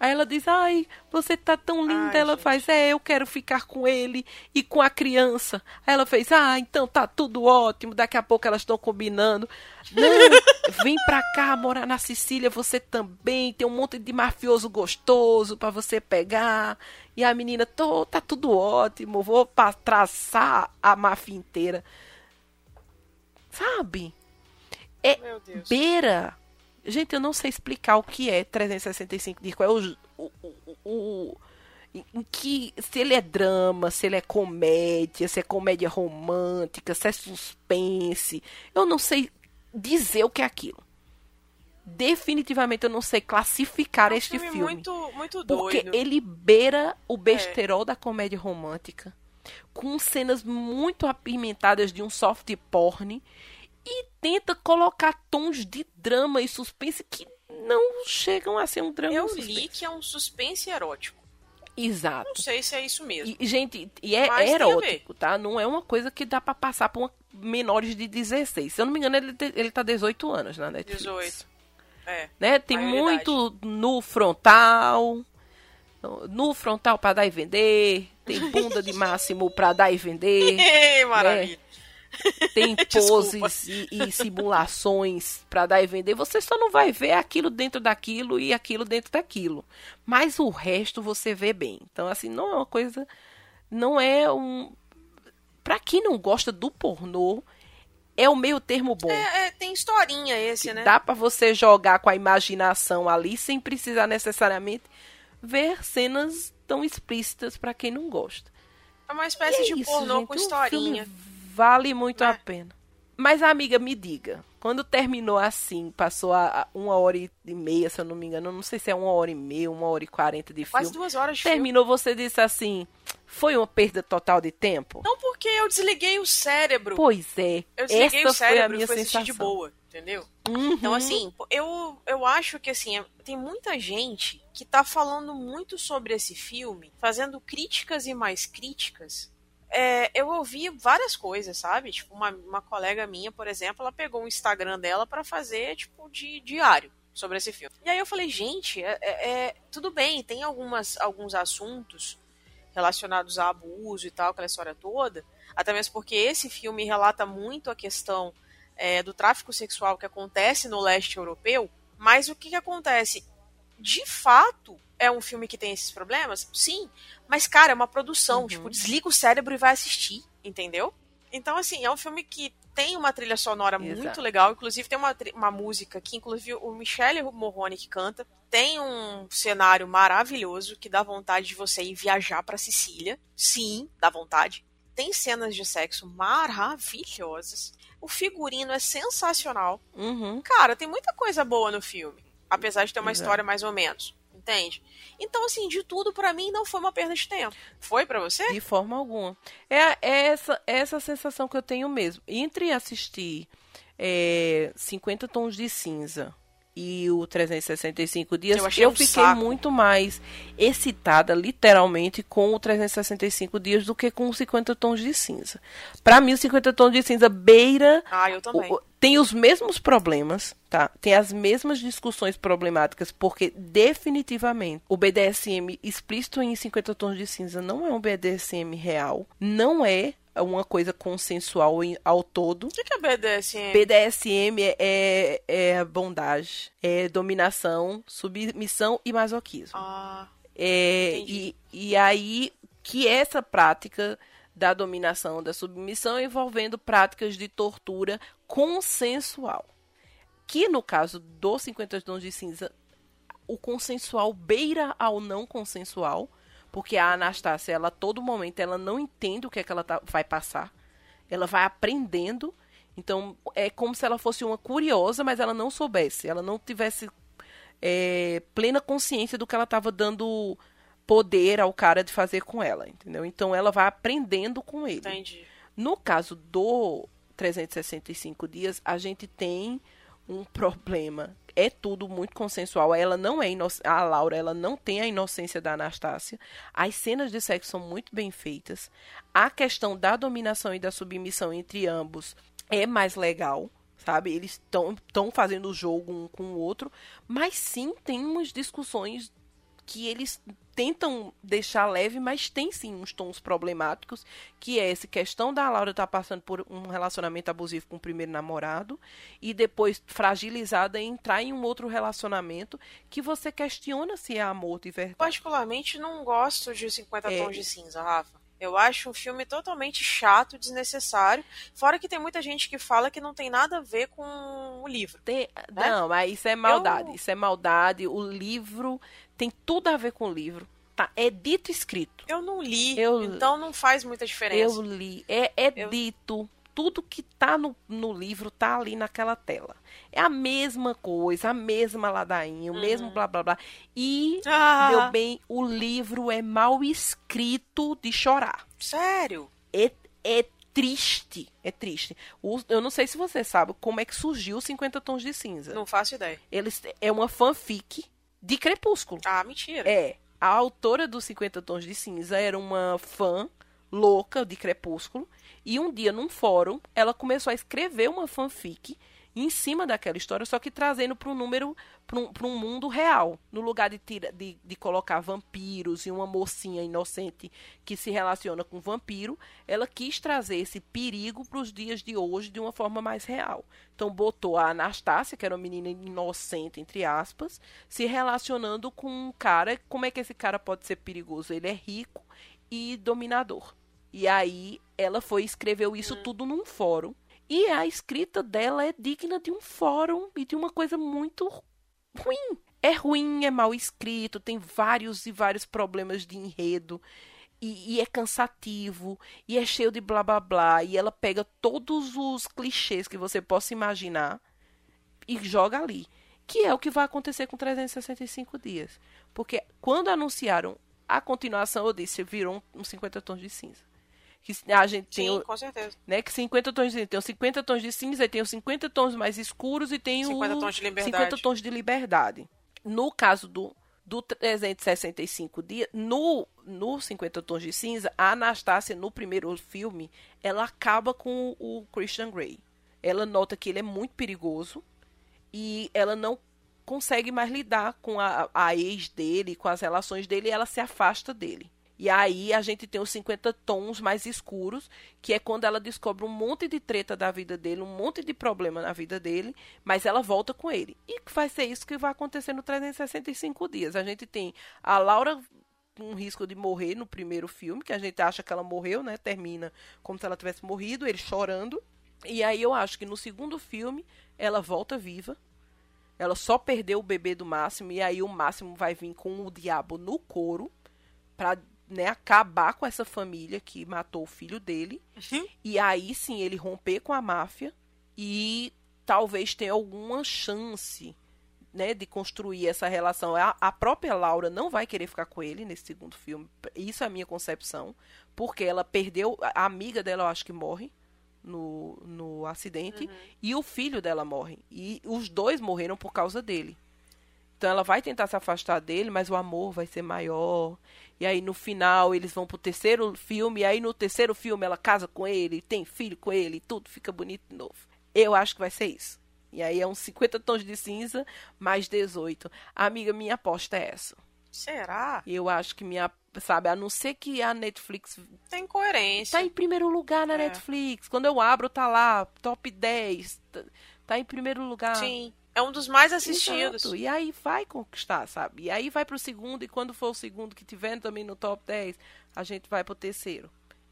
Speaker 3: Aí ela diz, ai, você tá tão linda.
Speaker 2: Ai,
Speaker 3: ela
Speaker 2: gente.
Speaker 3: faz, é, eu quero ficar com ele e com a criança. Aí ela fez, ah, então tá tudo ótimo. Daqui a pouco elas estão combinando. Não, vem pra cá morar na Sicília, você também. Tem um monte de mafioso gostoso pra você pegar. E a menina, tô, tá tudo ótimo. Vou pra traçar a máfia inteira. Sabe? É,
Speaker 2: Meu Deus.
Speaker 3: beira. Gente, eu não sei explicar o que é 365 dias. Qual é o, o, o, o- em que se ele é drama, se ele é comédia, se é comédia romântica, se é suspense. Eu não sei dizer o que é aquilo. Definitivamente eu não sei classificar
Speaker 2: É um
Speaker 3: este
Speaker 2: filme,
Speaker 3: filme.
Speaker 2: muito, muito
Speaker 3: Porque
Speaker 2: doido. É.
Speaker 3: ele beira o besterol da comédia romântica, com cenas muito apimentadas de um soft porn, e tenta colocar tons de drama e suspense que não chegam a ser um drama
Speaker 2: Eu li que é um suspense erótico.
Speaker 3: Exato.
Speaker 2: Não sei se é isso mesmo.
Speaker 3: E, gente, e é erótico, tá? Não é uma coisa que dá pra passar por uma- menores de 16. Se eu não me engano, ele, ele tá 18 anos na Netflix.
Speaker 2: 18. É.
Speaker 3: né? Tem
Speaker 2: Maioridade.
Speaker 3: muito no frontal, no frontal pra dar e vender, tem bunda de máximo pra dar e vender,
Speaker 2: Ei, maravilha.
Speaker 3: tem poses e, e simulações pra dar e vender. Você só não vai ver aquilo dentro daquilo e aquilo dentro daquilo, mas o resto você vê bem. Então assim, não é uma coisa, não é um Pra quem não gosta do pornô, é o meio termo bom.
Speaker 2: É, é, tem historinha esse, né?
Speaker 3: Dá pra você jogar com a imaginação ali sem precisar necessariamente ver cenas tão explícitas pra quem não gosta.
Speaker 2: É uma espécie
Speaker 3: é
Speaker 2: de
Speaker 3: isso,
Speaker 2: pornô
Speaker 3: gente,
Speaker 2: com historinha.
Speaker 3: filme vale muito a pena. Mas amiga, me diga, quando terminou assim, passou a, a uma hora e meia, se eu não me engano, não sei se é uma hora e meia, uma hora e quarenta de
Speaker 2: Quase
Speaker 3: filme.
Speaker 2: duas horas de filme.
Speaker 3: Terminou, você disse assim, foi uma perda total de tempo?
Speaker 2: Não porque eu desliguei o cérebro.
Speaker 3: Pois é,
Speaker 2: eu desliguei
Speaker 3: essa
Speaker 2: o cérebro
Speaker 3: foi a minha
Speaker 2: assistir
Speaker 3: sensação.
Speaker 2: de boa. Entendeu?
Speaker 3: Uhum.
Speaker 2: Então, assim, eu, eu acho que assim, tem muita gente que tá falando muito sobre esse filme, fazendo críticas e mais críticas. É, eu ouvi várias coisas, sabe? Tipo, uma, uma colega minha, por exemplo, ela pegou o Instagram dela para fazer, tipo, de diário sobre esse filme. E aí eu falei, gente, é, é, é, tudo bem, tem algumas, alguns assuntos relacionados a abuso e tal, aquela história toda, até mesmo porque esse filme relata muito a questão é, do tráfico sexual que acontece no leste europeu, mas o que, que acontece? De fato, é um filme que tem esses problemas? Sim, mas, cara, é uma produção.
Speaker 3: Uhum.
Speaker 2: Tipo, desliga o cérebro e vai assistir, entendeu? Então, assim, é um filme que tem uma trilha sonora
Speaker 3: Exato.
Speaker 2: muito legal. Inclusive, tem uma, uma música que, inclusive, o Michele Morrone que canta. Tem um cenário maravilhoso que dá vontade de você ir viajar pra Sicília. Sim, dá vontade. Tem cenas de sexo maravilhosas. O figurino é sensacional.
Speaker 3: Uhum.
Speaker 2: Cara, tem muita coisa boa no filme. Apesar de ter uma
Speaker 3: Exato.
Speaker 2: história mais ou menos. Entende? Então, assim, de tudo, pra mim, não foi uma perda de tempo. Foi pra você?
Speaker 3: De forma alguma. É, é essa, é essa sensação que eu tenho mesmo. Entre assistir é, 50 Tons de Cinza e o 365 Dias,
Speaker 2: Eu
Speaker 3: eu,
Speaker 2: um
Speaker 3: fiquei
Speaker 2: saco.
Speaker 3: muito mais excitada, literalmente, com o 365 Dias do que com os 50 Tons de Cinza. Pra mim, o 50 Tons de Cinza beira
Speaker 2: Ah, eu também.
Speaker 3: o- o- tem os mesmos problemas, tá? Tem as mesmas discussões problemáticas, porque definitivamente o BDSM explícito em 50 tons de cinza não é um BDSM real, não é uma coisa consensual em- ao todo.
Speaker 2: O que que é BDSM?
Speaker 3: BDSM é, é, é bondade, é dominação, submissão e masoquismo.
Speaker 2: Ah,
Speaker 3: É,
Speaker 2: Entendi.
Speaker 3: e, e aí que essa prática da dominação, da submissão, envolvendo práticas de tortura consensual. Que no caso do 50 tons de cinza, o consensual beira ao não consensual, porque a Anastácia, ela a todo momento, ela não entende o que é que ela tá- vai passar. Ela vai aprendendo. Então, é como se ela fosse uma curiosa, mas ela não soubesse. Ela não tivesse é, plena consciência do que ela estava dando poder ao cara de fazer com ela, entendeu? Então ela vai aprendendo com ele.
Speaker 2: entendi.
Speaker 3: No caso do 365 dias, a gente tem um problema. É tudo muito consensual. Ela não é a Laura, ela não tem a inocência da Anastácia. As cenas de sexo são muito bem feitas. A questão da dominação e da submissão entre ambos é mais legal, sabe? Eles estão fazendo o jogo um com o outro, mas sim tem umas discussões que eles tentam deixar leve, mas tem sim uns tons problemáticos, que é essa questão da Laura estar passando por um relacionamento abusivo com o primeiro namorado e depois fragilizada e entrar em um outro relacionamento que você questiona se é amor de verdade.
Speaker 2: Particularmente não gosto de 50
Speaker 3: É.
Speaker 2: tons de cinza, Rafa. Eu acho um filme totalmente chato, desnecessário. Fora que tem muita gente que fala que não tem nada a ver com o livro.
Speaker 3: Tem-
Speaker 2: Né?
Speaker 3: Não, mas isso é maldade.
Speaker 2: Eu-
Speaker 3: Isso é maldade. O livro tem tudo a ver com o livro. Tá? É dito e escrito.
Speaker 2: Eu não li,
Speaker 3: Eu-
Speaker 2: então não faz muita diferença.
Speaker 3: Eu li. É, é
Speaker 2: Eu-
Speaker 3: dito. Tudo que tá no, no livro tá ali naquela tela. É a mesma coisa, a mesma ladainha, o mesmo blá blá blá. E,
Speaker 2: Uhum. Ah,
Speaker 3: meu bem, o livro é mal escrito de chorar.
Speaker 2: sério?
Speaker 3: É, é triste. É triste. Eu não sei se você sabe como é que surgiu os 50 Tons de Cinza.
Speaker 2: Não faço ideia.
Speaker 3: Eles, é uma fanfic de Crepúsculo.
Speaker 2: Ah, mentira.
Speaker 3: É. A autora dos 50 Tons de Cinza era uma fã louca de Crepúsculo. E um dia, num fórum, ela começou a escrever uma fanfic em cima daquela história, só que trazendo para um número, para um, um mundo real. No lugar de, tira, de, de colocar vampiros e uma mocinha inocente que se relaciona com vampiro, ela quis trazer esse perigo para os dias de hoje de uma forma mais real. Então botou a Anastácia, que era uma menina inocente, entre aspas, se relacionando com um cara. Como é que esse cara pode ser perigoso? Ele é rico e dominador. E aí ela foi e escreveu isso tudo num fórum. E a escrita dela é digna de um fórum e de uma coisa muito ruim. É ruim, é mal escrito, tem vários e vários problemas de enredo. E, e é cansativo, e é cheio de blá blá blá. E ela pega todos os clichês que você possa imaginar e joga ali. Que é o que vai acontecer com 365 dias. Porque quando anunciaram a continuação, eu disse, virou um, um 50 tons de cinza. Que a gente tem,
Speaker 2: Sim,
Speaker 3: o-
Speaker 2: com certeza.
Speaker 3: né, que 50 tons de. Tem os 50 tons de cinza, tem os 50 tons mais escuros e tem
Speaker 2: 50
Speaker 3: os
Speaker 2: tons de liberdade.
Speaker 3: 50 tons de liberdade. No caso do, do 365 dias, no, no 50 tons de cinza, a Anastácia, no primeiro filme, ela acaba com o Christian Grey. Ela nota que ele é muito perigoso e ela não consegue mais lidar com a, a ex dele, com as relações dele, e ela se afasta dele. E aí a gente tem os 50 tons mais escuros, que é quando ela descobre um monte de treta da vida dele, um monte de problema na vida dele, mas ela volta com ele. E vai ser isso que vai acontecer no 365 dias. A gente tem a Laura com risco de morrer no primeiro filme, que a gente acha que ela morreu, né? Termina como se ela tivesse morrido, ele chorando. E aí eu acho que no segundo filme ela volta viva. Ela só perdeu o bebê do Máximo e aí o Máximo vai vir com o diabo no couro pra né, acabar com essa família que matou o filho dele. E aí sim ele romper com a máfia e talvez tenha alguma chance né, de construir essa relação. A, a própria Laura não vai querer ficar com ele nesse segundo filme. Isso é a minha concepção. Porque ela perdeu. A amiga dela, eu acho que morre no, no acidente. E o filho dela morre. E os dois morreram por causa dele. Então ela vai tentar se afastar dele, mas o amor vai ser maior. E aí no final eles vão pro terceiro filme, e aí no terceiro filme ela casa com ele, tem filho com ele, tudo fica bonito de novo. Eu acho que vai ser isso. E aí é uns 50 tons de cinza mais 18. Amiga, minha aposta é essa.
Speaker 2: Será?
Speaker 3: Eu acho que minha, sabe, a não ser que a Netflix
Speaker 2: Tem coerência.
Speaker 3: tá em primeiro lugar na
Speaker 2: É.
Speaker 3: Netflix. Quando eu abro tá lá, top 10, tá- tá em primeiro lugar.
Speaker 2: Sim. É um dos mais assistidos.
Speaker 3: Exato. E aí vai conquistar, sabe? E aí vai pro segundo, e quando for o segundo que tiver também no top 10, a gente vai pro terceiro.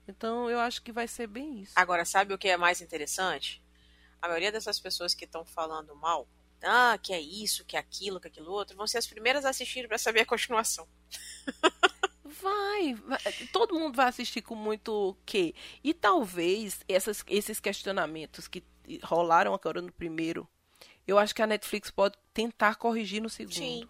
Speaker 3: Então eu acho que vai ser bem isso.
Speaker 2: Agora, sabe o que é mais interessante? A maioria dessas pessoas que estão falando mal, ah, que é isso, que é aquilo, que é aquilo outro, vão ser as primeiras a assistir pra saber a continuação.
Speaker 3: Vai, vai, todo mundo vai assistir com muito que. E talvez essas, esses questionamentos que rolaram agora no primeiro, eu acho que a Netflix pode tentar corrigir no segundo.
Speaker 2: Sim.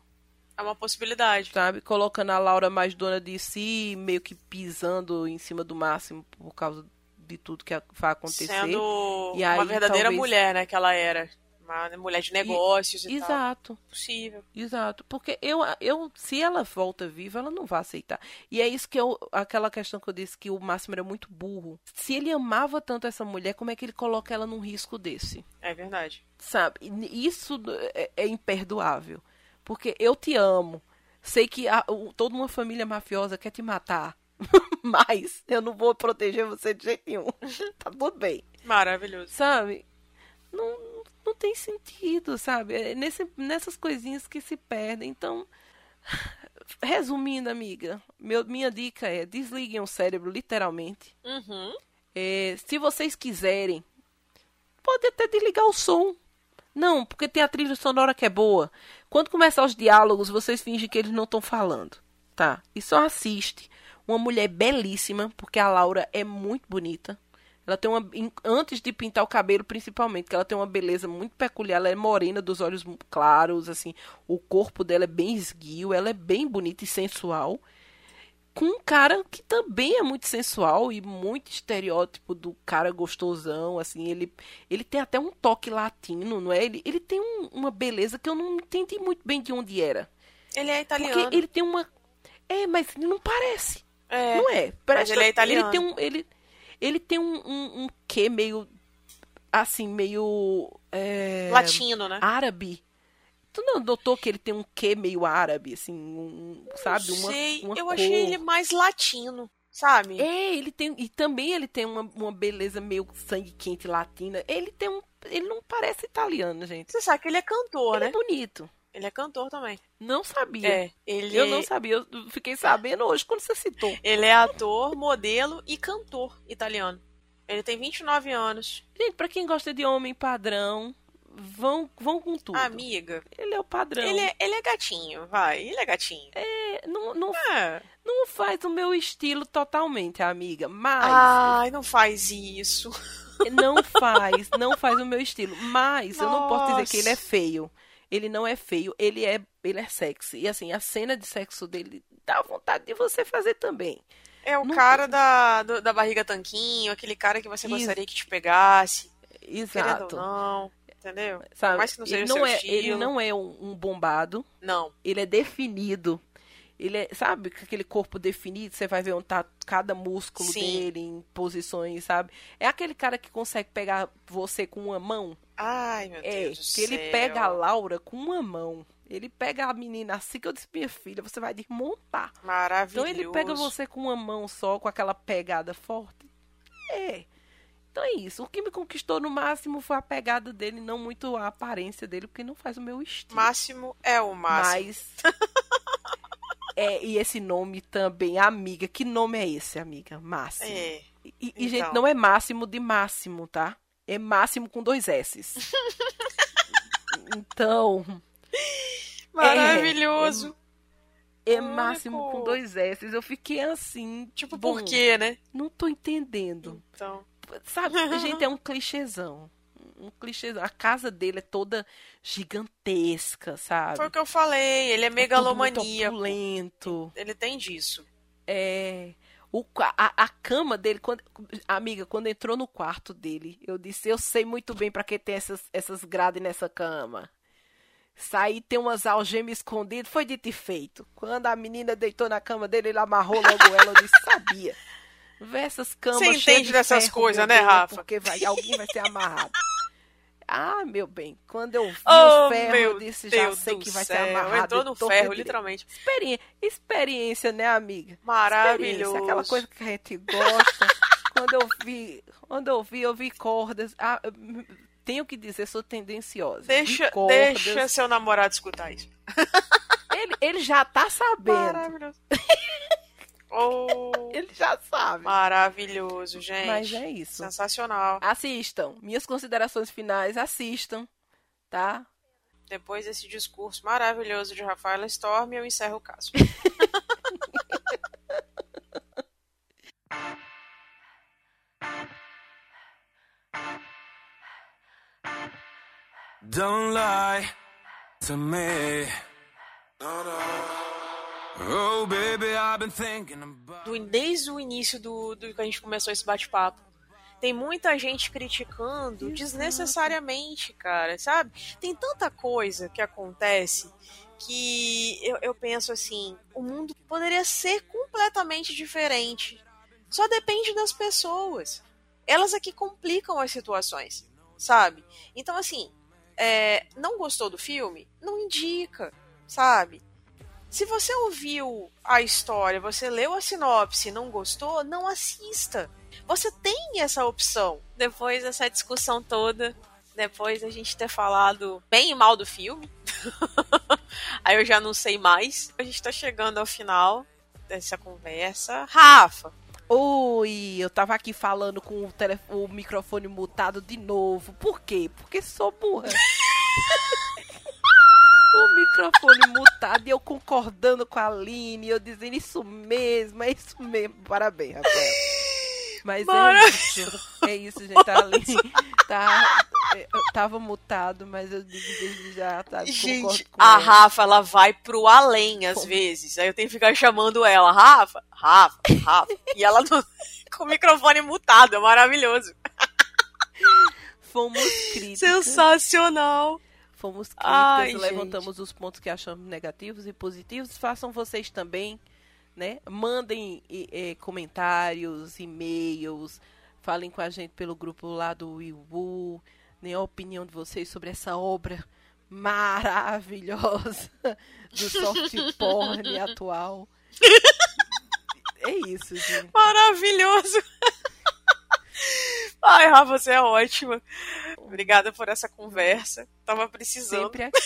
Speaker 2: É uma possibilidade.
Speaker 3: Sabe? Colocando a Laura mais dona de si, meio que pisando em cima do máximo por causa de tudo que vai acontecer.
Speaker 2: Sendo
Speaker 3: E aí,
Speaker 2: uma verdadeira
Speaker 3: talvez-
Speaker 2: mulher, né, que ela era. Uma mulher de negócios e, tal.
Speaker 3: Exato.
Speaker 2: Possível.
Speaker 3: Exato, porque eu, eu, se ela volta viva, ela não vai aceitar. E é isso que eu, aquela questão que eu disse que o Máximo era muito burro. Se ele amava tanto essa mulher, como é que ele coloca ela num risco desse?
Speaker 2: É verdade.
Speaker 3: Sabe? E Isso é, é imperdoável. Porque eu te amo. Sei que a- o- toda uma família mafiosa quer te matar. Mas eu não vou proteger você de jeito nenhum. tá tudo bem
Speaker 2: Maravilhoso.
Speaker 3: sabe? Não, não tem sentido, sabe? É nesse, nessas coisinhas que se perdem. Então, resumindo, amiga, meu, minha dica é desliguem o cérebro, literalmente.
Speaker 2: Uhum.
Speaker 3: É, se vocês quiserem, pode até desligar o som. Não, porque tem a trilha sonora que é boa. Quando começar os diálogos, vocês fingem que eles não estão falando, tá? E só assiste. Uma mulher belíssima, porque a Laura é muito bonita. Ela tem uma. Antes de pintar o cabelo, principalmente, que ela tem uma beleza muito peculiar. Ela é morena, dos olhos claros, assim. O corpo dela é bem esguio. Ela é bem bonita e sensual com um cara que também é muito sensual e muito estereótipo do cara gostosão, assim, ele, ele tem até um toque latino, não é? Ele, ele tem um- uma beleza que eu não entendi muito bem de onde era.
Speaker 2: Ele é italiano.
Speaker 3: Porque ele tem uma... É, mas ele não parece,
Speaker 2: É.
Speaker 3: não é? Parece
Speaker 2: ele é italiano.
Speaker 3: Ele tem um... Ele, ele tem um, um, um quê meio... Assim, meio... é,
Speaker 2: Latino, né?
Speaker 3: Árabe. Tu não notou que ele tem um quê meio árabe, assim, um, sabe? Uma,
Speaker 2: sei.
Speaker 3: uma
Speaker 2: eu
Speaker 3: cor.
Speaker 2: achei ele mais latino, sabe?
Speaker 3: É, ele tem. E também ele tem uma, uma beleza meio sangue quente latina. Ele tem um. Ele não parece italiano, gente.
Speaker 2: Você sabe que ele é cantor,
Speaker 3: Ele
Speaker 2: né?
Speaker 3: é bonito.
Speaker 2: Ele é cantor também.
Speaker 3: Não sabia.
Speaker 2: É. Ele,
Speaker 3: Eu não sabia. Eu fiquei sabendo hoje quando você citou.
Speaker 2: ele é ator, modelo e cantor italiano. Ele tem 29 anos.
Speaker 3: Gente, pra quem gosta de homem padrão, vão, vão com tudo.
Speaker 2: Amiga,
Speaker 3: Ele é o padrão.
Speaker 2: ele é, ele é gatinho, vai. Ele é gatinho.
Speaker 3: É, não, não,
Speaker 2: É.
Speaker 3: não faz o meu estilo totalmente, amiga. Mas.
Speaker 2: Ai, não faz isso.
Speaker 3: Não faz, não faz o meu estilo. Mas eu não posso dizer que ele é
Speaker 2: Nossa.
Speaker 3: feio. Ele não é feio, ele é, ele é sexy. E assim, a cena de sexo dele dá vontade de você fazer também.
Speaker 2: É o
Speaker 3: Não-
Speaker 2: cara da, do- da barriga tanquinho, aquele cara que você
Speaker 3: Isso.
Speaker 2: gostaria que te pegasse,
Speaker 3: Exato.
Speaker 2: não, entendeu?
Speaker 3: Sabe?
Speaker 2: mais que não seja
Speaker 3: ele, não é, ele não é um, um bombado,
Speaker 2: Não.
Speaker 3: ele é definido. Ele é, sabe, com aquele corpo definido, você vai ver onde tá cada músculo
Speaker 2: Sim.
Speaker 3: dele, em posições, sabe? É aquele cara que consegue pegar você com uma mão.
Speaker 2: Ai, meu
Speaker 3: É,
Speaker 2: Deus
Speaker 3: que ele pega a Laura com uma mão. Ele pega a menina assim que eu disse, minha filha, você vai desmontar. Então
Speaker 2: Maravilhoso.
Speaker 3: ele pega você com uma mão só, com aquela pegada forte. É. Então é isso. O que me conquistou no máximo foi a pegada dele, não muito a aparência dele, porque não faz o meu estilo.
Speaker 2: Máximo é o máximo.
Speaker 3: Mas. é, e esse nome também, amiga. Que nome é esse, amiga? Máximo.
Speaker 2: É.
Speaker 3: E, e,
Speaker 2: Então.
Speaker 3: gente, não é máximo de máximo, tá? É máximo com dois S's. então,
Speaker 2: Maravilhoso.
Speaker 3: é
Speaker 2: Único.
Speaker 3: máximo com dois S's. Eu fiquei assim.
Speaker 2: Tipo,
Speaker 3: bom,
Speaker 2: por quê, né?
Speaker 3: Não tô entendendo.
Speaker 2: Então.
Speaker 3: Sabe, gente, é um clichêzão. Um clichêzão. A casa dele é toda gigantesca, sabe?
Speaker 2: Foi o que eu falei, ele é
Speaker 3: muito
Speaker 2: megalomaníaco.
Speaker 3: opulento.
Speaker 2: Ele tem disso.
Speaker 3: É. O, a, a cama dele, quando, amiga, quando entrou no quarto dele, eu disse: Eu sei muito bem pra que tem essas, essas grades nessa cama. Saí tem umas algemas escondidas, foi dito e feito. Quando a menina deitou na cama dele, ele amarrou logo ela, eu disse: Sabia. Vê essas camas
Speaker 2: Você entende
Speaker 3: de
Speaker 2: dessas coisas, né,
Speaker 3: Deus,
Speaker 2: Rafa?
Speaker 3: Porque vai, alguém vai ser amarrado. Ah, meu bem, quando eu vi
Speaker 2: Oh,
Speaker 3: o ferro, eu disse: Já
Speaker 2: Deus
Speaker 3: sei
Speaker 2: do
Speaker 3: que vai
Speaker 2: céu.
Speaker 3: ser amarrado.
Speaker 2: Entrou no ferro,
Speaker 3: direito.
Speaker 2: literalmente.
Speaker 3: Experi- experiência, né, amiga?
Speaker 2: Maravilhoso.
Speaker 3: Aquela coisa que a gente gosta. quando eu vi, quando eu vi, eu vi cordas. Ah, tenho que dizer, sou tendenciosa.
Speaker 2: Deixa, deixa seu namorado escutar isso.
Speaker 3: Ele, ele já tá sabendo.
Speaker 2: Maravilhoso. Oh,
Speaker 3: Ele já sabe.
Speaker 2: maravilhoso, gente.
Speaker 3: Mas é isso.
Speaker 2: Sensacional.
Speaker 3: Assistam. Minhas considerações finais, assistam. Tá?
Speaker 2: Depois desse discurso maravilhoso de Rafaela Storm, eu encerro o caso.
Speaker 4: Don't lie to me. Oh, baby,
Speaker 2: do- desde o início do, do que a gente começou esse bate-papo. Tem muita gente criticando desnecessariamente, cara, sabe? Tem tanta coisa que acontece que eu, eu penso assim: o mundo poderia ser completamente diferente. Só depende das pessoas. Elas aqui complicam as situações, sabe? Então, assim, é, não gostou do filme? Não indica, sabe? Se você ouviu a história, você leu a sinopse e não gostou, não assista. Você tem essa opção. Depois dessa discussão toda, depois da gente ter falado bem e mal do filme, aí eu já não sei mais. A gente tá chegando ao final dessa conversa. Rafa,
Speaker 3: Oi, eu tava aqui falando com o, telef- o microfone mutado de novo. Por quê? Porque sou burra. o microfone mutado e eu concordando com a Aline, eu dizendo isso mesmo, é isso mesmo. Parabéns, Rafael. Mas é isso. É isso, gente. A Aline tá, eu tava mutado, mas eu desde já, tá?
Speaker 2: gente, a
Speaker 3: ela.
Speaker 2: Rafa, ela vai pro além às vezes. Aí eu tenho que ficar chamando ela, Rafa, Rafa, Rafa. E ela não- com o microfone mutado, é maravilhoso.
Speaker 3: Fomos críticos.
Speaker 2: Sensacional.
Speaker 3: Fomos críticas,
Speaker 2: Ai,
Speaker 3: levantamos os pontos que achamos negativos e positivos. Façam vocês também, né? Mandem comentários, e-mails, falem com a gente pelo grupo lá do Iwu, né? A opinião de vocês sobre essa obra maravilhosa do soft porn atual. É isso, gente.
Speaker 2: Maravilhoso. Ai, Rafa, você é ótima. Obrigada por essa conversa. Tava precisando.
Speaker 3: Sempre aqui.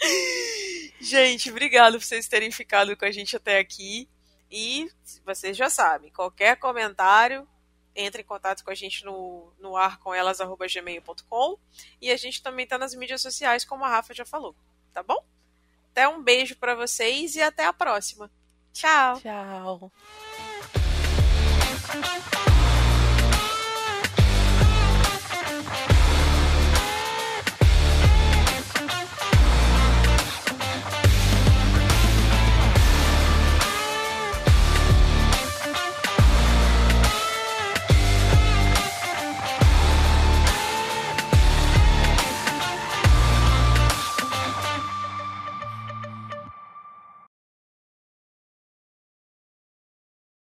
Speaker 2: Gente, obrigado por vocês terem ficado com a gente até aqui. E vocês já sabem, qualquer comentário, entre em contato com a gente no, no arcomelas.gmail.com e a gente também tá nas mídias sociais, como a Rafa já falou. Tá bom? Até um beijo pra vocês e até a próxima. Tchau!
Speaker 3: Tchau.
Speaker 4: Thank you.